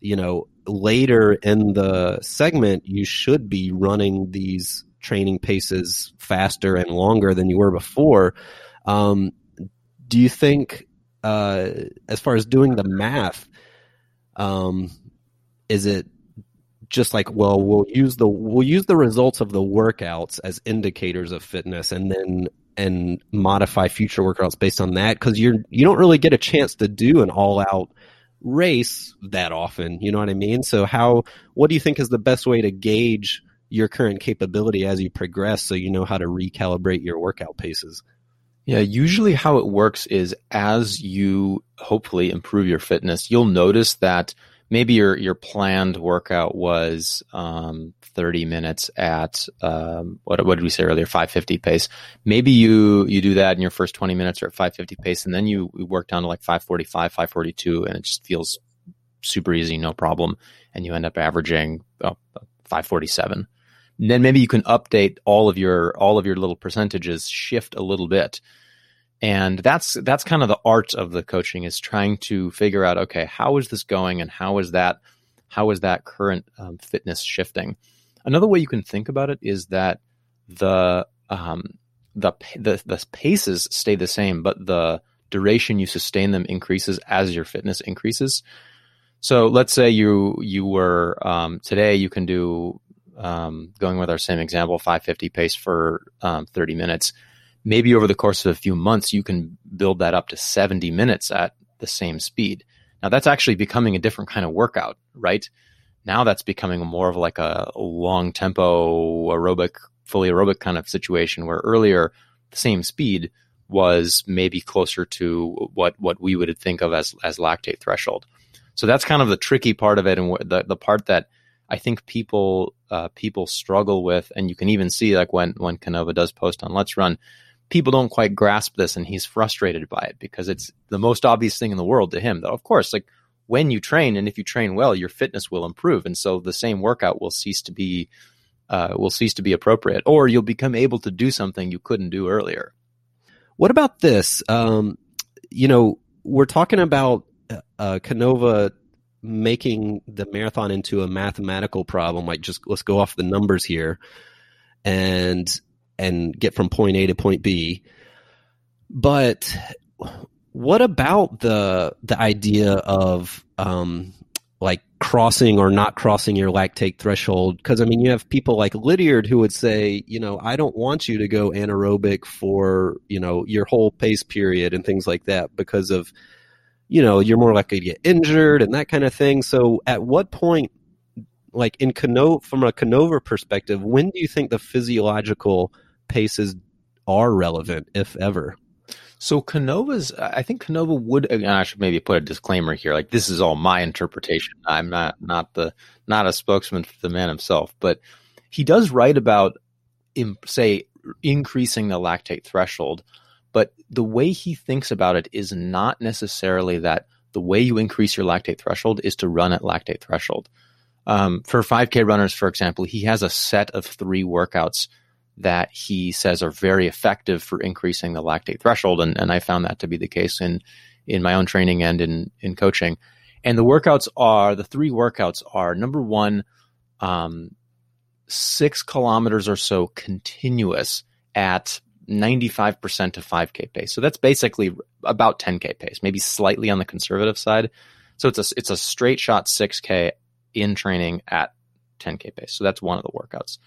you know later in the segment you should be running these training paces faster and longer than you were before. Um, do you think uh, as far as doing the math, um, is it just like well we'll use the we'll use the results of the workouts as indicators of fitness and then and modify future workouts based on that? Because you're you don't really get a chance to do an all out race that often you know what i mean? So how what do you think is the best way to gauge your current capability as you progress so you know how to recalibrate your workout paces yeah, usually how it works is as you hopefully improve your fitness, you'll notice that maybe your your planned workout was um, 30 minutes at um, what what did we say earlier 550 pace. Maybe you you do that in your first 20 minutes or at 550 pace, and then you, work down to like 545, 542, and it just feels super easy, no problem, and you end up averaging oh, 547 then maybe you can update all of your all of your little percentages shift a little bit and that's that's kind of the art of the coaching is trying to figure out okay how is this going and how is that how is that current um, fitness shifting Another way you can think about it is that the um, the, the the paces stay the same, but the duration you sustain them increases as your fitness increases. So let's say you you were um, today you can do um, going with our same example 550 pace for um, 30 minutes. Maybe over the course of a few months you can build that up to 70 minutes at the same speed. Now that's actually becoming a different kind of workout, right? Now that's becoming more of like a long tempo aerobic, fully aerobic kind of situation where earlier the same speed was maybe closer to what what we would think of as as lactate threshold. So that's kind of the tricky part of it, and the the part that I think people uh, people struggle with, and you can even see like when when Canova does post on Let's Run, people don't quite grasp this, and he's frustrated by it because it's the most obvious thing in the world to him. That of course, like when you train, and if you train well, your fitness will improve, and so the same workout will cease to be uh, will cease to be appropriate, or you'll become able to do something you couldn't do earlier. What about this? Um, you know, we're talking about uh, Canova making the marathon into a mathematical problem. Like, just let's go off the numbers here, and and get from point A to point B. But what about the the idea of um, like crossing or not crossing your lactate threshold. Because I mean, you have people like Lydiard who would say, you know, I don't want you to go anaerobic for you know your whole pace period and things like that because of you know you're more likely to get injured and that kind of thing. So, at what point, like in Canova, from a Canova perspective, when do you think the physiological paces are relevant, if ever? So Canova's, I think Canova would. I should maybe put a disclaimer here. Like this is all my interpretation. I'm not not the not a spokesman for the man himself, but he does write about, say, increasing the lactate threshold. But the way he thinks about it is not necessarily that the way you increase your lactate threshold is to run at lactate threshold. Um, for 5K runners, for example, he has a set of three workouts that he says are very effective for increasing the lactate threshold. And, and I found that to be the case in, in my own training and in, in coaching. And the workouts are the three workouts are number one, um, six kilometers or so continuous at 95% to 5K pace. So that's basically about 10K pace, maybe slightly on the conservative side. So it's a, it's a straight shot 6K in training at 10K pace. So that's one of the workouts.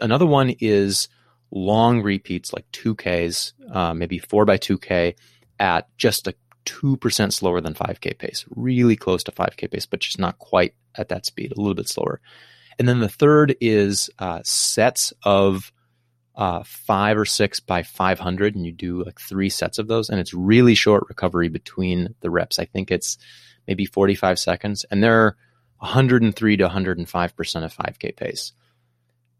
Another one is long repeats, like 2Ks, uh, maybe 4 by 2K at just a 2% slower than 5K pace, really close to 5K pace, but just not quite at that speed, a little bit slower. And then the third is uh, sets of uh, five or six by 500, and you do like three sets of those, and it's really short recovery between the reps. I think it's maybe 45 seconds, and they're 103 to 105% of 5K pace.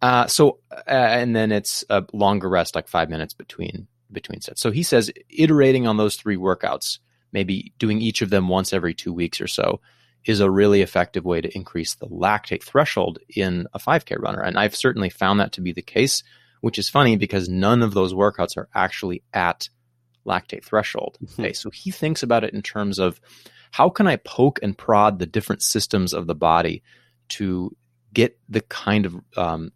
Uh, so, uh, and then it's a longer rest, like five minutes between between sets. So he says iterating on those three workouts, maybe doing each of them once every two weeks or so, is a really effective way to increase the lactate threshold in a 5K runner. And I've certainly found that to be the case, which is funny because none of those workouts are actually at lactate threshold. Mm-hmm. Okay, so he thinks about it in terms of how can I poke and prod the different systems of the body to get the kind of um,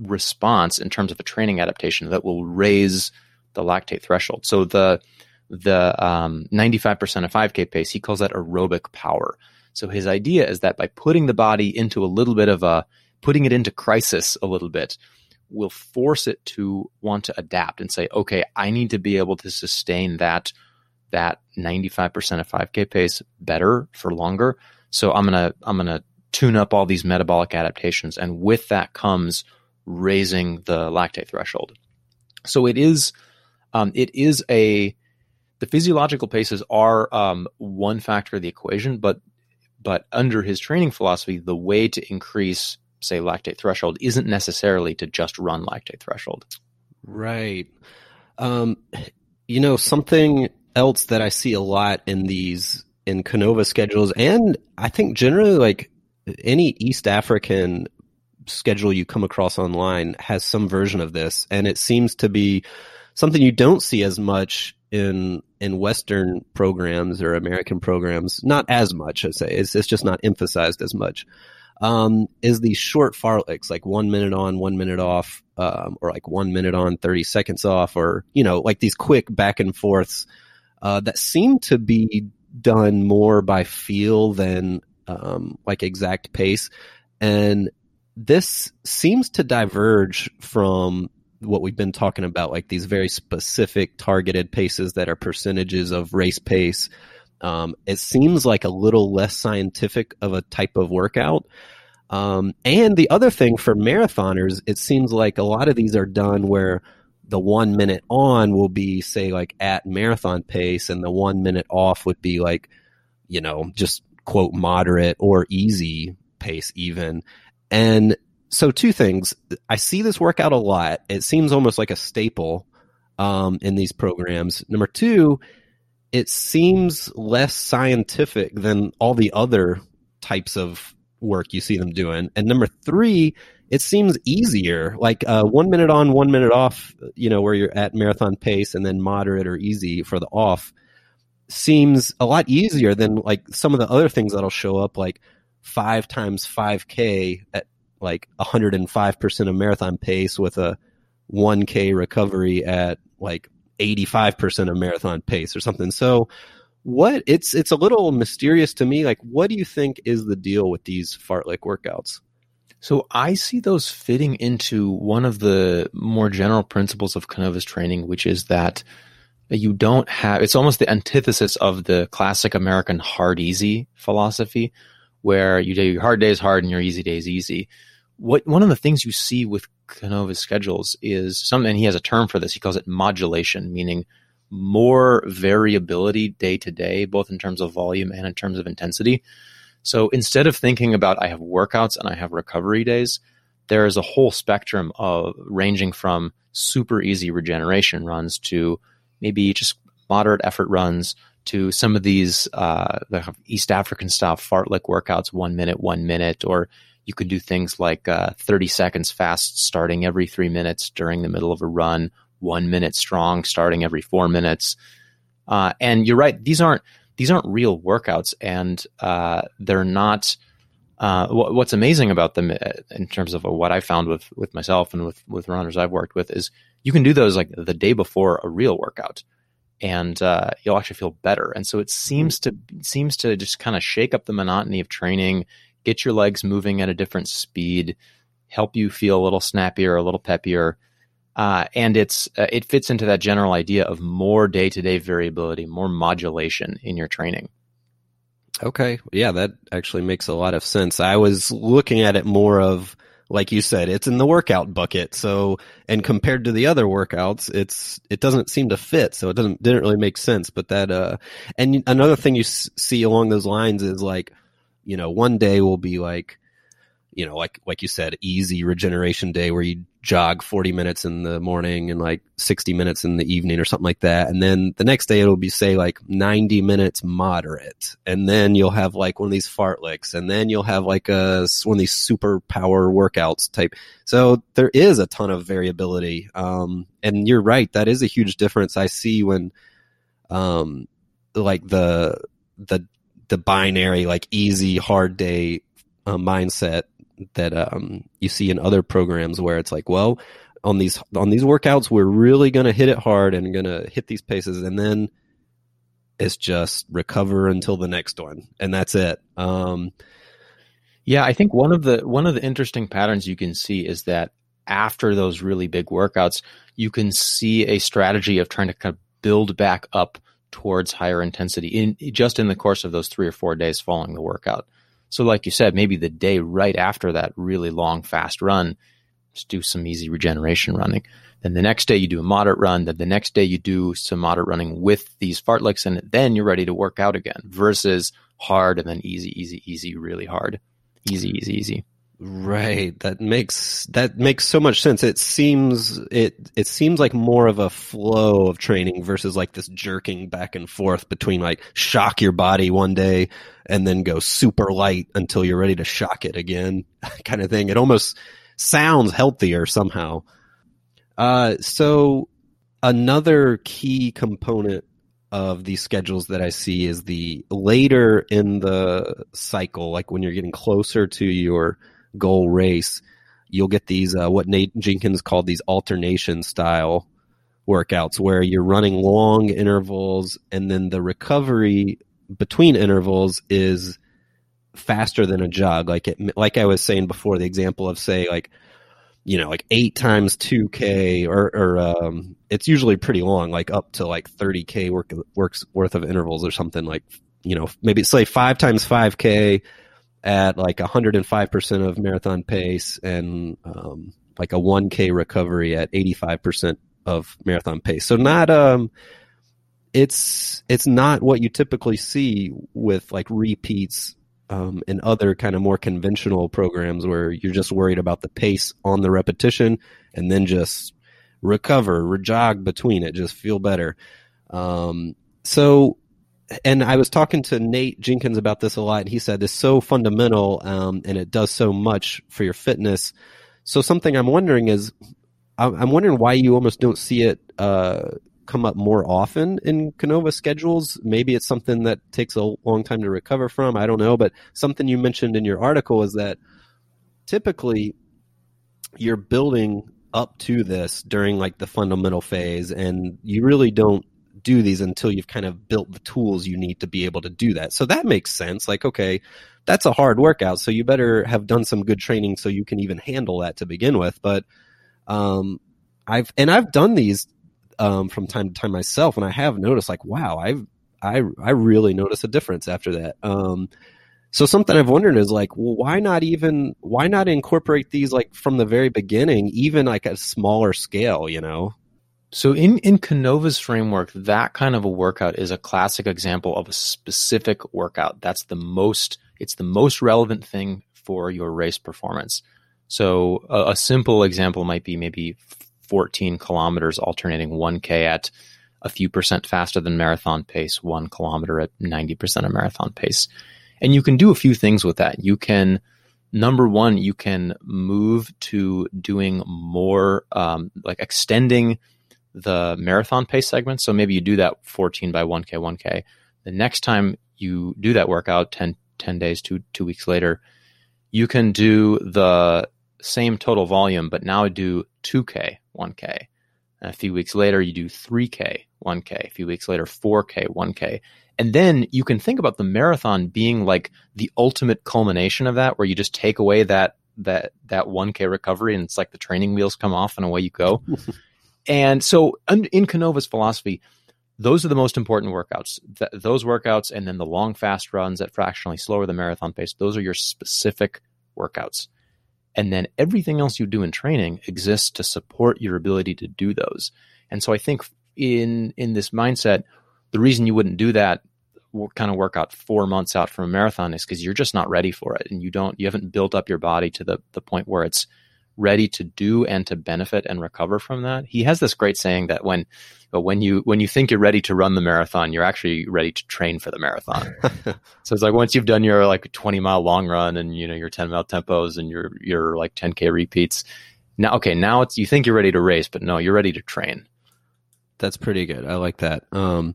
response in terms of a training adaptation that will raise the lactate threshold. So the the um, 95% of 5K pace, he calls that aerobic power. So his idea is that by putting the body into a little bit of a putting it into crisis a little bit will force it to want to adapt and say, okay, I need to be able to sustain that that 95% of 5K pace better for longer. So I'm gonna I'm gonna tune up all these metabolic adaptations, and with that comes raising the lactate threshold. So it is, um, it is a, the physiological paces are um, one factor of the equation, but but under his training philosophy, the way to increase, say, lactate threshold isn't necessarily to just run lactate threshold. Right. Um, you know, something else that I see a lot in these in Canova schedules, and I think generally like any East African schedule you come across online has some version of this, and it seems to be something you don't see as much in in Western programs or American programs. Not as much, I'd say. It's it's just not emphasized as much. um, is these short fartleks, like one minute on, one minute off, um, or like one minute on, 30 seconds off, or, you know, like these quick back and forths uh, that seem to be done more by feel than um, like exact pace. And this seems to diverge from what we've been talking about, like these very specific targeted paces that are percentages of race pace um, it seems like a little less scientific of a type of workout. Um, and the other thing for marathoners, it seems like a lot of these are done where the one minute on will be, say, like at marathon pace, and the one minute off would be like, you know, just quote moderate or easy pace, even. And so, two things. I see this workout a lot. It seems almost like a staple um, in these programs. Number two, it seems less scientific than all the other types of work you see them doing. And number three, it seems easier, like uh, one minute on, one minute off, you know, where you're at marathon pace and then moderate or easy for the off seems a lot easier than like some of the other things that'll show up, like five times 5K at like 105% of marathon pace with a 1K recovery at like 85% of marathon pace or something. So what it's it's a little mysterious to me like what do you think is the deal with these fartlek workouts? So I see those fitting into one of the more general principles of Canovas training, which is that you don't have it's almost the antithesis of the classic American hard easy philosophy where you do your hard days hard and your easy days easy. What one of the things you see with Canova's schedules is some, and he has a term for this. He calls it modulation, meaning more variability day to day, both in terms of volume and in terms of intensity. So instead of thinking about I have workouts and I have recovery days, there is a whole spectrum of ranging from super easy regeneration runs to maybe just moderate effort runs to some of these uh, East African style fartlek workouts, one minute, one minute, or you could do things like uh, 30 seconds fast starting every three minutes during the middle of a run, one minute strong starting every four minutes. Uh, and you're right; these aren't these aren't real workouts, and uh, they're not. Uh, what's amazing about them, uh, in terms of what I found with with myself and with with runners I've worked with, is you can do those like the day before a real workout, and uh, you'll actually feel better. And so it seems to seems to just kind of shake up the monotony of training get your legs moving at a different speed, help you feel a little snappier, a little peppier. Uh, and it's uh, it fits into that general idea of more day to day variability, more modulation in your training. Okay, yeah, that actually makes a lot of sense. I was looking at it more of like you said, it's in the workout bucket. So, and compared to the other workouts, it's it doesn't seem to fit. So it doesn't didn't really make sense. But that uh, and another thing you s- see along those lines is like you know, one day will be like, you know, like like you said, easy regeneration day where you jog 40 minutes in the morning and like 60 minutes in the evening or something like that. And then the next day it'll be say like 90 minutes moderate. And then you'll have like one of these fartleks and then you'll have like a one of these super power workouts type. So there is a ton of variability. Um, and you're right. That is a huge difference I see when, um, like the, the the binary like easy hard day uh, mindset that um, you see in other programs where it's like well on these on these workouts we're really going to hit it hard and going to hit these paces and then it's just recover until the next one and that's it um, yeah i think one of the one of the interesting patterns you can see is that after those really big workouts you can see a strategy of trying to kind of build back up towards higher intensity in just in the course of those three or four days following the workout. So, like you said, maybe the day right after that really long, fast run, just do some easy regeneration running. Then the next day you do a moderate run. Then the next day you do some moderate running with these fartleks, and then you're ready to work out again. Versus hard and then easy, easy, easy, really hard, easy, easy, easy. Right. That makes that makes so much sense. It seems it it seems like more of a flow of training versus like this jerking back and forth between like shock your body one day and then go super light until you're ready to shock it again *laughs* kind of thing. It almost sounds healthier somehow. Uh so another key component of these schedules that I see is the later in the cycle, like when you're getting closer to your goal race, you'll get these uh, what Nate Jenkins called these alternation style workouts where you're running long intervals and then the recovery between intervals is faster than a jog. Like it like I was saying before the example of say like you know like 8 times 2k or or um it's usually pretty long like up to like 30k work works worth of intervals or something like you know maybe say 5 times 5k at like 105% of marathon pace and um, like a 1k recovery at 85% of marathon pace. So not um it's it's not what you typically see with like repeats um, in other kind of more conventional programs where you're just worried about the pace on the repetition and then just recover, jog between it, just feel better. Um, so and I was talking to Nate Jenkins about this a lot, and he said it's so fundamental, um, and it does so much for your fitness. So something I'm wondering is, I'm wondering why you almost don't see it uh, come up more often in Canova schedules. Maybe it's something that takes a long time to recover from. I don't know, but something you mentioned in your article is that typically you're building up to this during like the fundamental phase, and you really don't do these until you've kind of built the tools you need to be able to do that. So that makes sense. Like, okay, that's a hard workout. So you better have done some good training so you can even handle that to begin with. But, um, I've, and I've done these, um, from time to time myself and I have noticed like, wow, I've, I, I really notice a difference after that. Um, so something I've wondered is like, well, why not even, why not incorporate these like from the very beginning, even like a smaller scale, you know? So in, in Canova's framework, that kind of a workout is a classic example of a specific workout. That's the most, it's the most relevant thing for your race performance. So a, a simple example might be maybe 14 kilometers alternating 1K at a few percent faster than marathon pace, one kilometer at 90% of marathon pace. And you can do a few things with that. You can, number one, you can move to doing more, um, like extending the marathon pace segment. So maybe you do that 14 by 1K, 1K. The next time you do that workout 10, 10 days, two, two weeks later, you can do the same total volume, but now do 2K, 1K. And a few weeks later, you do 3K, 1K. A few weeks later, 4K, 1K. And then you can think about the marathon being like the ultimate culmination of that, where you just take away that that that 1K recovery and it's like the training wheels come off and away you go. *laughs* And so in Canova's philosophy, those are the most important workouts. Th- those workouts and then the long fast runs at fractionally slower than marathon pace, those are your specific workouts. And then everything else you do in training exists to support your ability to do those. And so I think in in this mindset, the reason you wouldn't do that kind of workout four months out from a marathon is because you're just not ready for it and you don't you haven't built up your body to the the point where it's ready to do and to benefit and recover from that. He has this great saying that when when you when you think you're ready to run the marathon, you're actually ready to train for the marathon. *laughs* so it's like once you've done your like 20 mile long run and you know your 10 mile tempos and your your like 10k repeats. Now okay, now it's you think you're ready to race, but no, you're ready to train. That's pretty good. I like that. Um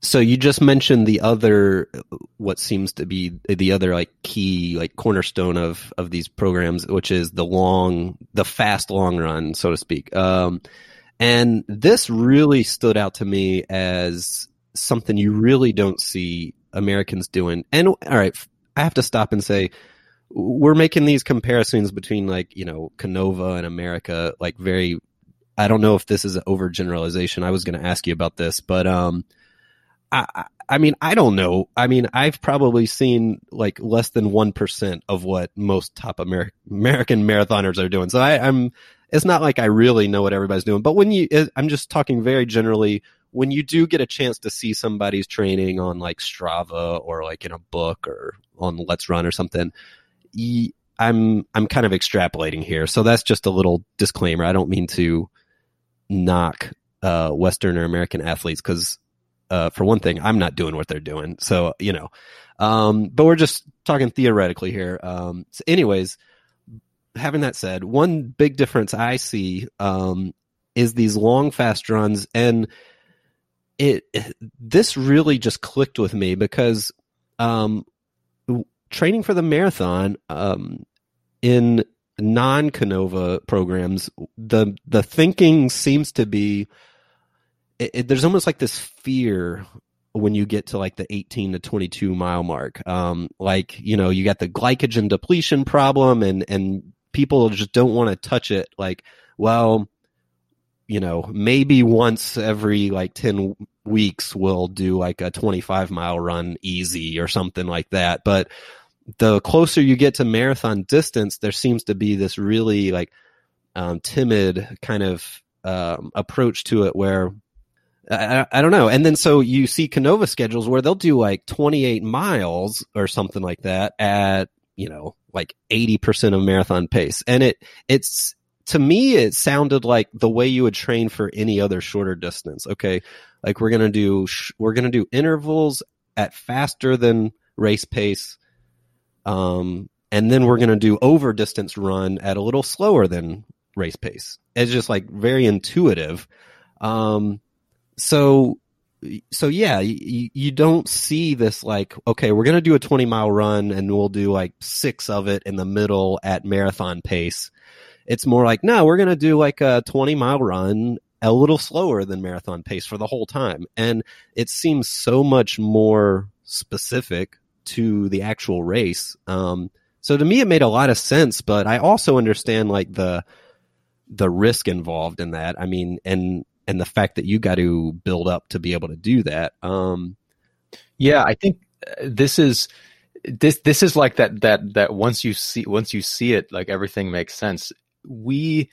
so you just mentioned the other what seems to be the other like key like cornerstone of of these programs which is the long the fast long run so to speak. Um and this really stood out to me as something you really don't see americans doing. And all right i have to stop and say we're making these comparisons between like you know canova and america like very i don't know if this is an overgeneralization. I was going to ask you about this but um I, I mean, I don't know. I mean, I've probably seen like less than 1% of what most top Amer- American marathoners are doing. So I, I'm, it's not like I really know what everybody's doing, but when you, I'm just talking very generally, when you do get a chance to see somebody's training on like Strava or like in a book or on Let's Run or something, I'm, I'm kind of extrapolating here. So that's just a little disclaimer. I don't mean to knock, uh, Western or American athletes because uh, for one thing, I'm not doing what they're doing. So, you know, um, but we're just talking theoretically here. Um, so anyways, having that said, one big difference I see, um, is these long fast runs and it, this really just clicked with me because um, training for the marathon um, in non Canova programs, the the thinking seems to be it, it, there's almost like this fear when you get to like the 18 to 22 mile mark. Um, like you know, you got the glycogen depletion problem, and and people just don't want to touch it. Like, well, you know, maybe once every like 10 weeks we'll do like a 25 mile run easy or something like that. But the closer you get to marathon distance, there seems to be this really like um, timid kind of um, approach to it where I, I, don't know. And then so you see Canova schedules where they'll do like 28 miles or something like that at, you know, like 80% of marathon pace. And it, it's, to me, it sounded like the way you would train for any other shorter distance. Okay. Like we're going to do, we're going to do intervals at faster than race pace um, and then we're going to do over distance run at a little slower than race pace. It's just like very intuitive. Um, so, so yeah, you, you don't see this like, okay, we're going to do a 20 mile run and we'll do like six of it in the middle at marathon pace. It's more like, no, we're going to do like a 20 mile run a little slower than marathon pace for the whole time. And it seems so much more specific to the actual race. Um, so to me, it made a lot of sense, but I also understand like the the risk involved in that. I mean, and and the fact that you got to build up to be able to do that. Um, yeah, I think uh, this is this this is like that that that once you see once you see it, like everything makes sense. We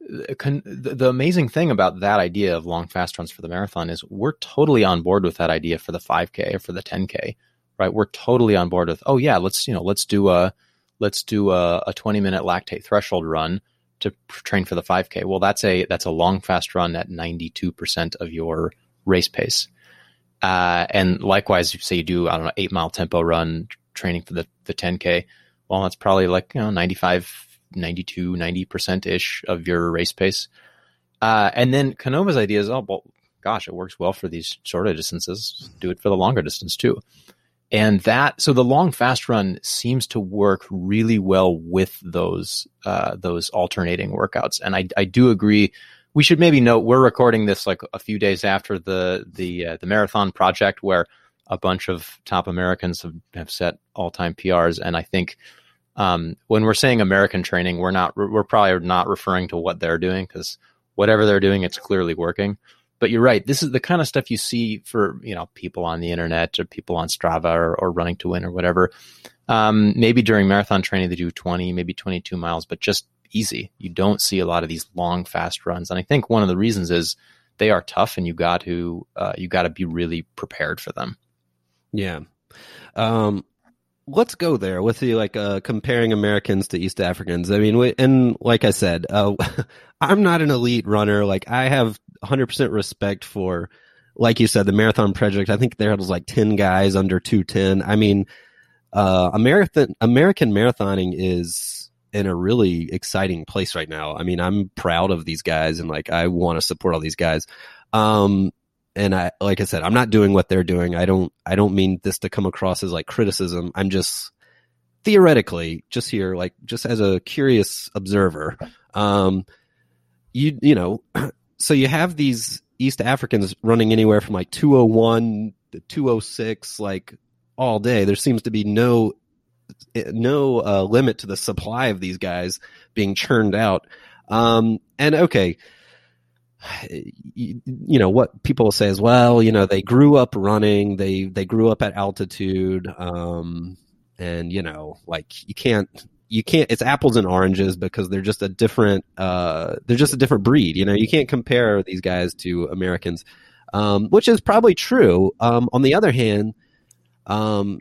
the, the amazing thing about that idea of long fast runs for the marathon is we're totally on board with that idea for the 5k or for the 10k right? We're totally on board with, oh yeah, let's, you know, let's do a, let's do a, a 20 minute lactate threshold run to train for the 5k. Well, that's a, that's a long fast run at 92% of your race pace. Uh, and likewise, say you do, I don't know, eight mile tempo run training for the, the 10k. Well, that's probably like, you know, 95, 92, 90% ish of your race pace. Uh, and then Canova's idea is, oh, well, gosh, it works well for these shorter distances. Do it for the longer distance too. And that, so the long fast run seems to work really well with those, uh, those alternating workouts. And I, I do agree. We should maybe note we're recording this like a few days after the, the, uh, the marathon project where a bunch of top Americans have, have set all time PRs. And I think, um, when we're saying American training, we're not, we're probably not referring to what they're doing because whatever they're doing, it's clearly working but you're right. This is the kind of stuff you see for you know people on the internet or people on Strava or, or Running to Win or whatever. Um, maybe during marathon training they do 20, maybe 22 miles, but just easy. You don't see a lot of these long, fast runs, and I think one of the reasons is they are tough, and you got to uh, you got to be really prepared for them. Yeah. Um, let's go there with the like uh, comparing Americans to East Africans. I mean, and like I said, uh, *laughs* I'm not an elite runner. Like I have 100% respect for, like you said, the Marathon Project. I think there was like 10 guys under 210. I mean, uh, American American marathoning is in a really exciting place right now. I mean, I'm proud of these guys and like I want to support all these guys. Um, and I, like I said, I'm not doing what they're doing. I don't, I don't mean this to come across as like criticism. I'm just theoretically just here, like just as a curious observer. Um, you, you know, so you have these East Africans running anywhere from like 201 to 206, like all day. There seems to be no, no uh, limit to the supply of these guys being churned out. Um, and okay, *sighs* you, you, know what people will say is, well you know they grew up running they they grew up at altitude um and you know like you can't you can't it's apples and oranges because they're just a different uh they're just a different breed you know you can't compare these guys to americans um which is probably true um on the other hand um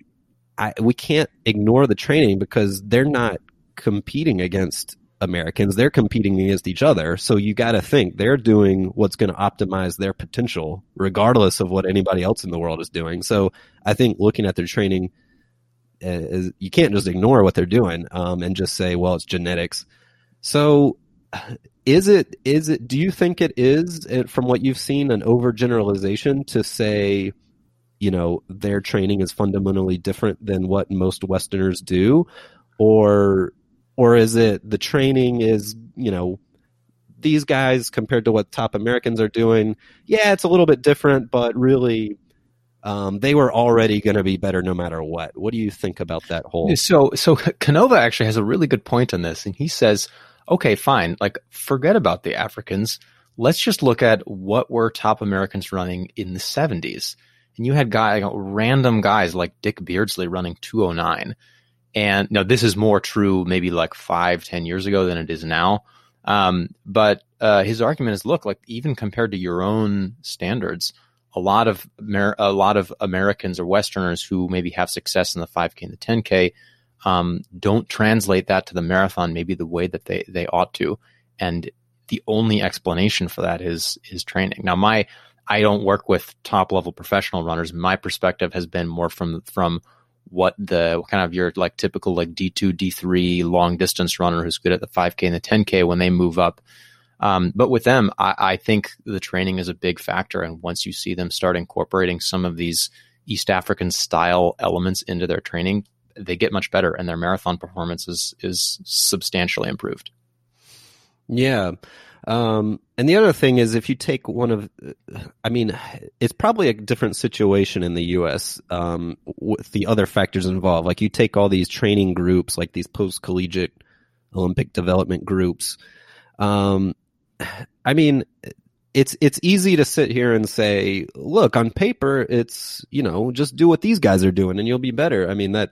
I, we can't ignore the training because they're not competing against Americans, they're competing against each other. So you got to think they're doing what's going to optimize their potential, regardless of what anybody else in the world is doing. So I think looking at their training, is, you can't just ignore what they're doing um, and just say, well, it's genetics. So is it is it do you think it is from what you've seen an overgeneralization to say you know their training is fundamentally different than what most westerners do or or is it the training is you know these guys compared to what top americans are doing yeah it's a little bit different but really um, they were already going to be better no matter what what do you think about that whole so so *laughs* canova actually has a really good point on this and he says okay fine like forget about the africans let's just look at what were top americans running in the 70s and you had guy, random guys like Dick Beardsley running 209. And now this is more true maybe like five, ten years ago than it is now. Um, but uh, his argument is, look, like even compared to your own standards, a lot of Amer- a lot of Americans or Westerners who maybe have success in the 5K and the 10K um, don't translate that to the marathon maybe the way that they they ought to. And the only explanation for that is is training. Now, my I don't work with top level professional runners. My perspective has been more from from what the kind of your like typical like D2, D3 long distance runner who's good at the 5K and the 10K when they move up. Um, but with them, I, I, think the training is a big factor. And once you see them start incorporating some of these East African style elements into their training, they get much better and their marathon performance is, is substantially improved. Yeah. Um, and the other thing is, if you take one of, I mean, it's probably a different situation in the U.S. Um, with the other factors involved. Like you take all these training groups, like these post collegiate Olympic development groups. Um, I mean, it's it's easy to sit here and say, look, on paper, it's you know, just do what these guys are doing, and you'll be better. I mean, that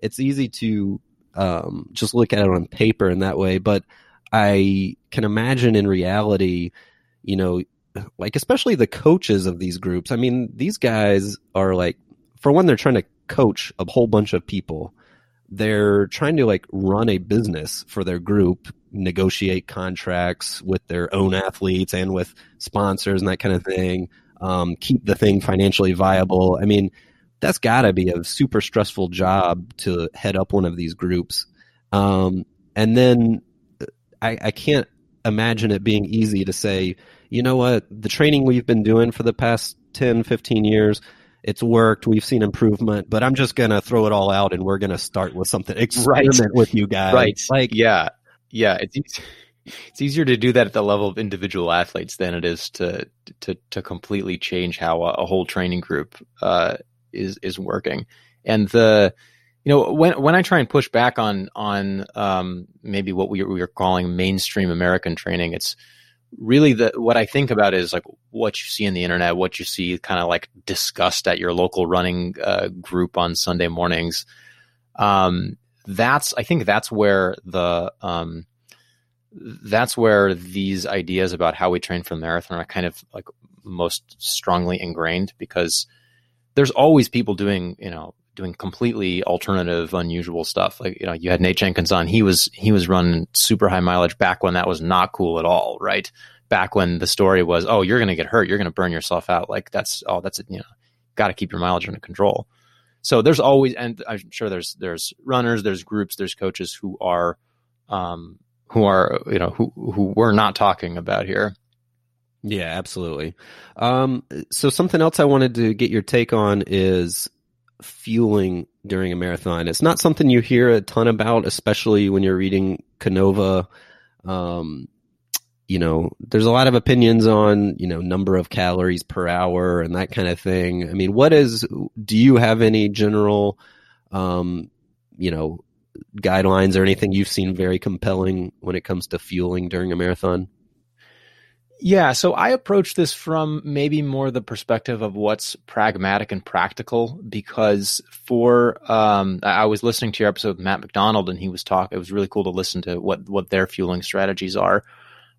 it's easy to um, just look at it on paper in that way, but I can imagine in reality, you know, like especially the coaches of these groups. I mean, these guys are like, for one, they're trying to coach a whole bunch of people. They're trying to like run a business for their group, negotiate contracts with their own athletes and with sponsors and that kind of thing. Um, keep the thing financially viable. I mean, that's got to be a super stressful job to head up one of these groups. Um, and then I, I can't imagine it being easy to say, you know what, the training we've been doing for the past 10, 15 years, it's worked. We've seen improvement, but I'm just going to throw it all out and we're going to start with something, experiment right. with you guys. Right. Like, yeah. Yeah. It's, it's easier to do that at the level of individual athletes than it is to, to, to completely change how a, a whole training group, uh, is, is working. And the, you know when when I try and push back on on um, maybe what we, we are calling mainstream American training, it's really the what I think about is like what you see in the internet, what you see kind of like discussed at your local running uh, group on Sunday mornings. Um, that's I think that's where the um, that's where these ideas about how we train for the marathon are kind of like most strongly ingrained because there's always people doing you know doing completely alternative, unusual stuff. Like you know, you had Nate Jenkins on. He was he was running super high mileage back when that was not cool at all, right? Back when the story was, oh, you're going to get hurt, you're going to burn yourself out. Like that's oh, that's you know, got to keep your mileage under control. So there's always, and I'm sure there's there's runners, there's groups, there's coaches who are, um, who are you know who who we're not talking about here. Yeah, absolutely. Um, so something else I wanted to get your take on is fueling during a marathon. It's not something you hear a ton about, especially when you're reading Canova. Um, you know, there's a lot of opinions on, you know, number of calories per hour and that kind of thing. I mean, what is, do you have any general, um, you know, guidelines or anything you've seen very compelling when it comes to fueling during a marathon? Yeah, so I approach this from maybe more the perspective of what's pragmatic and practical because for um, I was listening to your episode with Matt McDonald and he was talking it was really cool to listen to what what their fueling strategies are.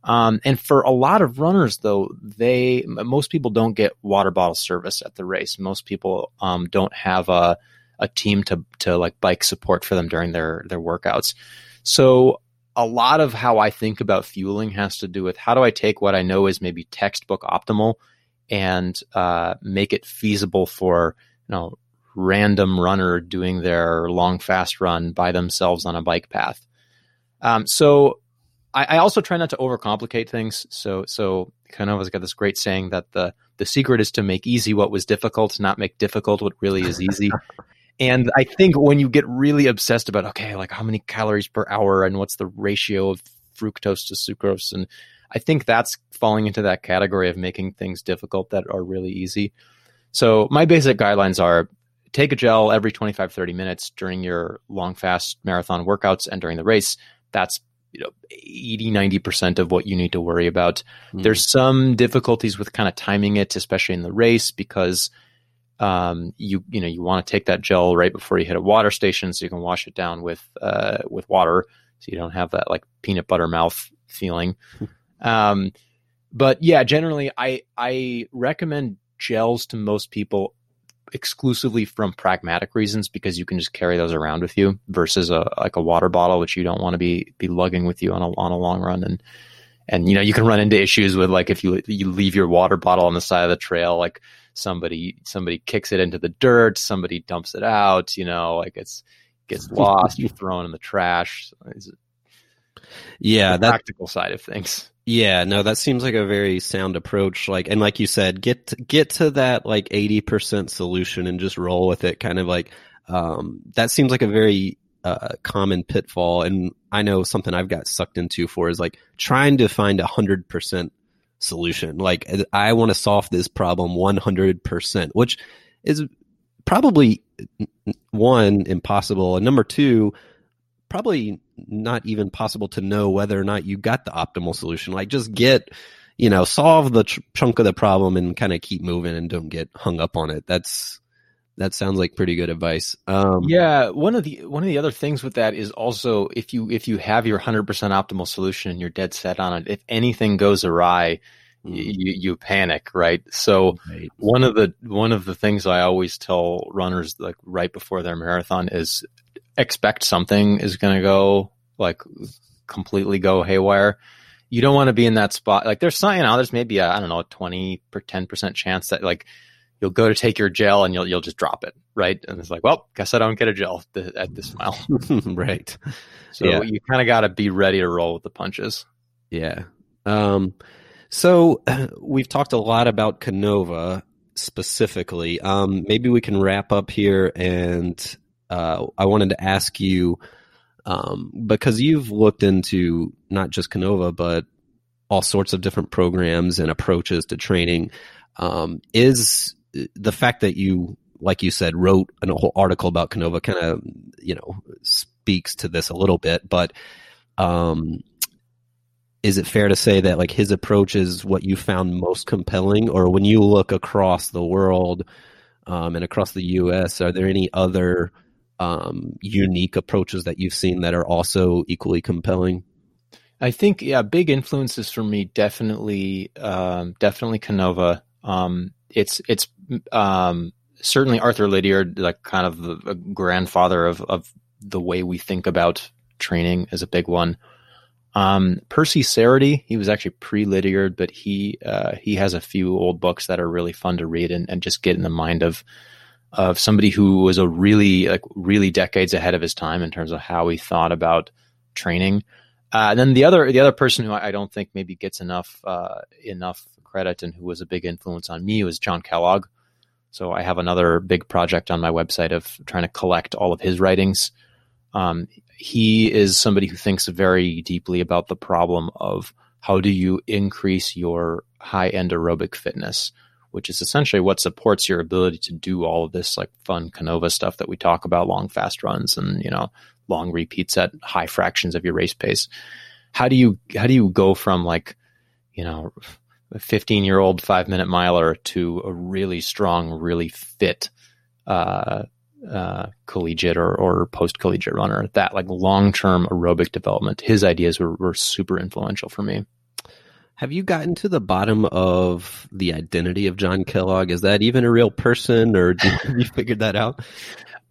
Um, and for a lot of runners though, they most people don't get water bottle service at the race. Most people um, don't have a a team to to like bike support for them during their their workouts. So a lot of how I think about fueling has to do with how do I take what I know is maybe textbook optimal and uh, make it feasible for you know random runner doing their long fast run by themselves on a bike path. Um, so I, I, also try not to overcomplicate things. So so Canova's got this great saying that the the secret is to make easy what was difficult, not make difficult what really is easy. *laughs* and I think when you get really obsessed about okay, like how many calories per hour and what's the ratio of fructose to sucrose and I think that's falling into that category of making things difficult that are really easy. So my basic guidelines are take a gel every 25 30 minutes during your long fast marathon workouts and during the race that's you know 80 90% of what you need to worry about mm. there's some difficulties with kind of timing it especially in the race because um, you you know you want to take that gel right before you hit a water station so you can wash it down with uh, with water so you don't have that like peanut butter mouth feeling. *laughs* Um, but yeah generally i i recommend gels to most people exclusively from pragmatic reasons because you can just carry those around with you versus a like a water bottle which you don't want to be be lugging with you on a on a long run. And and you know you can run into issues with like if you you leave your water bottle on the side of the trail like somebody somebody kicks it into the dirt somebody dumps it out you know like it's gets *laughs* lost you're thrown in the trash yeah the practical side of things yeah, no, that seems like a very sound approach. Like, and like you said, get get to that like eighty percent solution and just roll with it. Kind of like um, that seems like a very uh, common pitfall. And I know something I've got sucked into for is like trying to find a hundred percent solution. Like, uh, I want to solve this problem one hundred percent, which is probably one impossible, and number two probably not even possible to know whether or not you got the optimal solution. Like just get, you know, solve the ch- chunk of the problem and kind of keep moving and don't get hung up on it. That's, that sounds like pretty good advice. Um, yeah, one of the one of the other things with that is also if you if you have your hundred percent optimal solution and you're dead set on it, if anything goes awry, mm. you, you panic, right? So right. one of the one of the things I always tell runners like right before their marathon is expect something is going to go like completely go haywire. You don't want to be in that spot. Like there's some, you know, there's maybe I don't know, a 20 or 10% chance that like you'll go to take your gel and you'll, you'll just drop it. Right. And it's like, well, guess I don't get a gel *laughs* th- at this mile. *laughs* right. So yeah. you kind of got to be ready to roll with the punches. Yeah. Um, so *clears throat* we've talked a lot about Canova specifically. Um, maybe we can wrap up here and uh, I wanted to ask you um, because you've looked into not just Canova, but all sorts of different programs and approaches to training. Um, is the fact that you, like you said, wrote an whole article about Canova kind of, you know, speaks to this a little bit, but um, is it fair to say that like his approach is what you found most compelling, or when you look across the world um, and across the U.S., are there any other um, unique approaches that you've seen that are also equally compelling? I think yeah, big influences for me definitely um, definitely Canova. Um, it's it's um, certainly Arthur Lydiard, like kind of the, the, grandfather of of the way we think about training, is a big one. Um, Percy Cerutty, he was actually pre Lydiard, but he uh, he has a few old books that are really fun to read and, and just get in the mind of of somebody who was a really like really decades ahead of his time in terms of how he thought about training. Uh, and then the other the other person who I, don't think maybe gets enough uh, enough credit and who was a big influence on me was John Kellogg. So I have another big project on my website of trying to collect all of his writings. Um, he is somebody who thinks very deeply about the problem of how do you increase your high end aerobic fitness which is essentially what supports your ability to do all of this like fun Canova stuff that we talk about, long fast runs and you know long repeats at high fractions of your race pace. How do you how do you go from like you know a 15 year old five minute miler to a really strong, really fit uh, uh, collegiate or, or post collegiate runner? That like long term aerobic development. His ideas were, were super influential for me. Have you gotten to the bottom of the identity of John Kellogg? Is that even a real person, or *laughs* have you figured that out?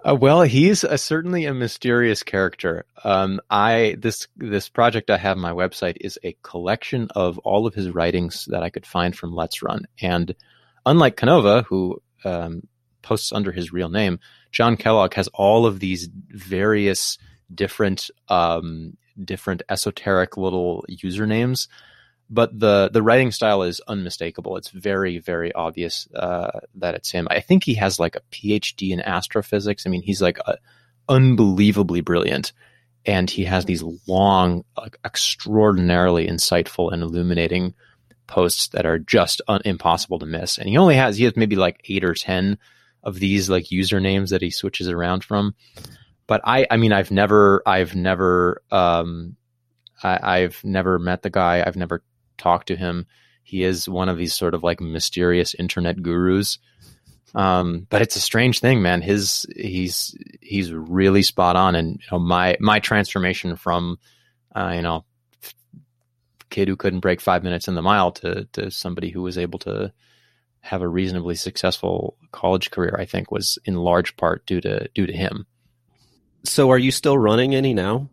Uh, well, he's a, certainly a mysterious character. Um, I this this project I have on my website is a collection of all of his writings that I could find from Let's Run, and unlike Canova, who um, posts under his real name, John Kellogg has all of these various different um, different esoteric little usernames but the the writing style is unmistakable. It's very very obvious uh, that it's him. I think he has like a PhD in astrophysics. I mean, he's like a, unbelievably brilliant, and he has these long, like, extraordinarily insightful and illuminating posts that are just un- impossible to miss. And he only has he has maybe like eight or ten of these like usernames that he switches around from. But I I mean I've never I've never um I, I've never met the guy. I've never talk to him. He is one of these sort of like mysterious internet gurus. Um, but it's a strange thing, man. His he's he's really spot on, and you know my my transformation from uh, you know kid who couldn't break five minutes in the mile to to somebody who was able to have a reasonably successful college career, I think, was in large part due to due to him. So, are you still running any now?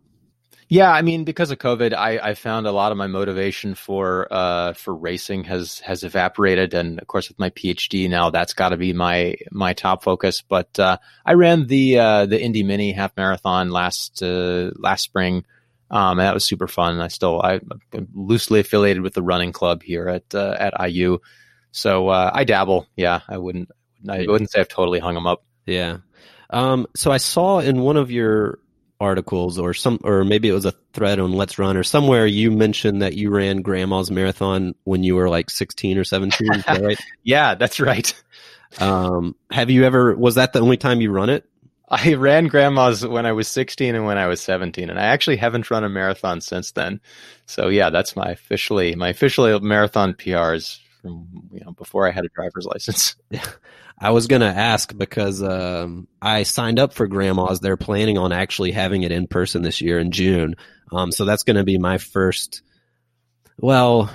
Yeah, I mean, because of COVID, I, I found a lot of my motivation for uh, for racing has has evaporated, and of course, with my PhD now, that's got to be my my top focus. But uh, I ran the uh, the Indy Mini half marathon last uh, last spring, um, and that was super fun. I still I, am loosely affiliated with the running club here at uh, at IU, so uh, I dabble. Yeah, I wouldn't I wouldn't say I've totally hung them up. Yeah. Um, so I saw in one of your articles or some or maybe it was a thread on Let's Run or somewhere you mentioned that you ran grandma's marathon when you were like 16 or 17 that right? *laughs* Yeah that's right. Um, have you ever was that the only time you run it? I ran grandma's when I was 16 and when I was 17 and I actually haven't run a marathon since then. So yeah that's my officially my officially marathon PRs from you know before I had a driver's license *laughs* I was going to ask because um, I signed up for Grandma's. They're planning on actually having it in person this year in June. Um, so that's going to be my first. Well,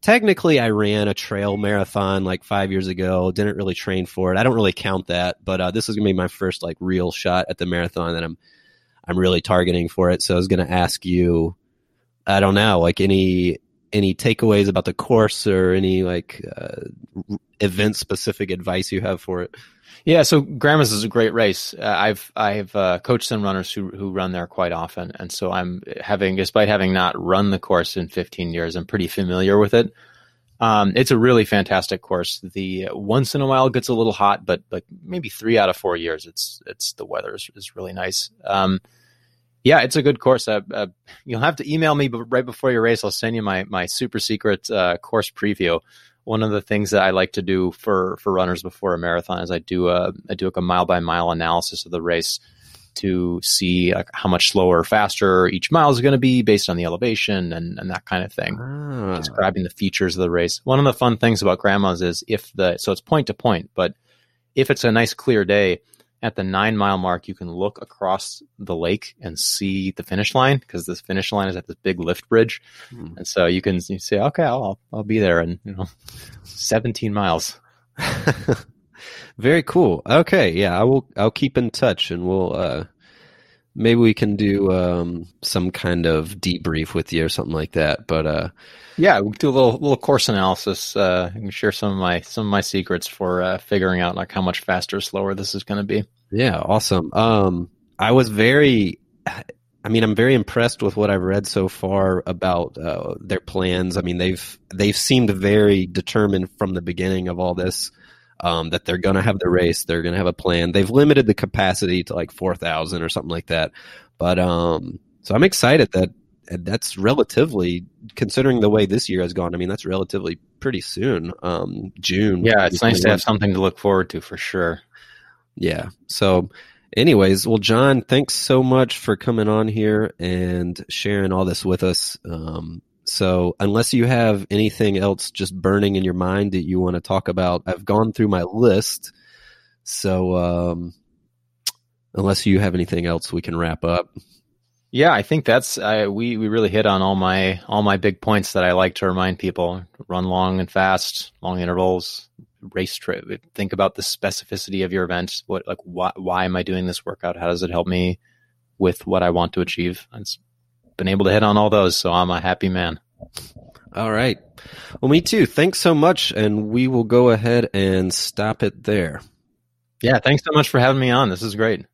technically, I ran a trail marathon like five years ago. Didn't really train for it. I don't really count that, but uh, this is going to be my first like real shot at the marathon that I'm I'm really targeting for it. So I was going to ask you. I don't know, like any any takeaways about the course or any like uh, event specific advice you have for it? Yeah, so Grandma's is a great race. Uh, I've I've uh, coached some runners who who run there quite often, and so I'm having, despite having not run the course in 15 years, I'm pretty familiar with it. Um, it's a really fantastic course. The once in a while gets a little hot, but like maybe three out of four years, it's it's the weather is, is really nice. Um, yeah, it's a good course. Uh, uh, you'll have to email me right before your race. I'll send you my my super secret uh, course preview. One of the things that I like to do for for runners before a marathon is I do a I do like a mile by mile analysis of the race to see like, how much slower or faster each mile is going to be based on the elevation and, and that kind of thing. Ah. Describing the features of the race. One of the fun things about grandma's is if the so it's point to point, but if it's a nice clear day, at the nine mile mark, you can look across the lake and see the finish line because this finish line is at this big lift bridge, hmm. and so you can you say, okay, I'll I'll be there in you know, seventeen miles. *laughs* Very cool. Okay, yeah, I will. I'll keep in touch, and we'll uh, maybe we can do um, some kind of debrief with you or something like that. But uh, yeah, we do a little little course analysis. Uh, I can share some of my some of my secrets for uh, figuring out like how much faster or slower this is going to be. Yeah, awesome. Um, I was very, I mean, I'm very impressed with what I've read so far about uh, their plans. I mean, they've they've seemed very determined from the beginning of all this. Um, that they're going to have the race, they're going to have a plan. They've limited the capacity to like four thousand or something like that. But um, so I'm excited that that's relatively considering the way this year has gone. I mean, that's relatively pretty soon. Um, June. Yeah, it's nice to have something to look forward to for sure. Yeah. So, anyways, well, John, thanks so much for coming on here and sharing all this with us. Um, so, unless you have anything else just burning in your mind that you want to talk about, I've gone through my list. So, um, unless you have anything else, we can wrap up. Yeah, I think that's I, we we really hit on all my all my big points that I like to remind people: run long and fast, long intervals, race trip. Think about the specificity of your event. What like why why am I doing this workout? How does it help me with what I want to achieve? I've been able to hit on all those, so I'm a happy man. All right. Well, me too. Thanks so much, and we will go ahead and stop it there. Yeah, thanks so much for having me on. This is great.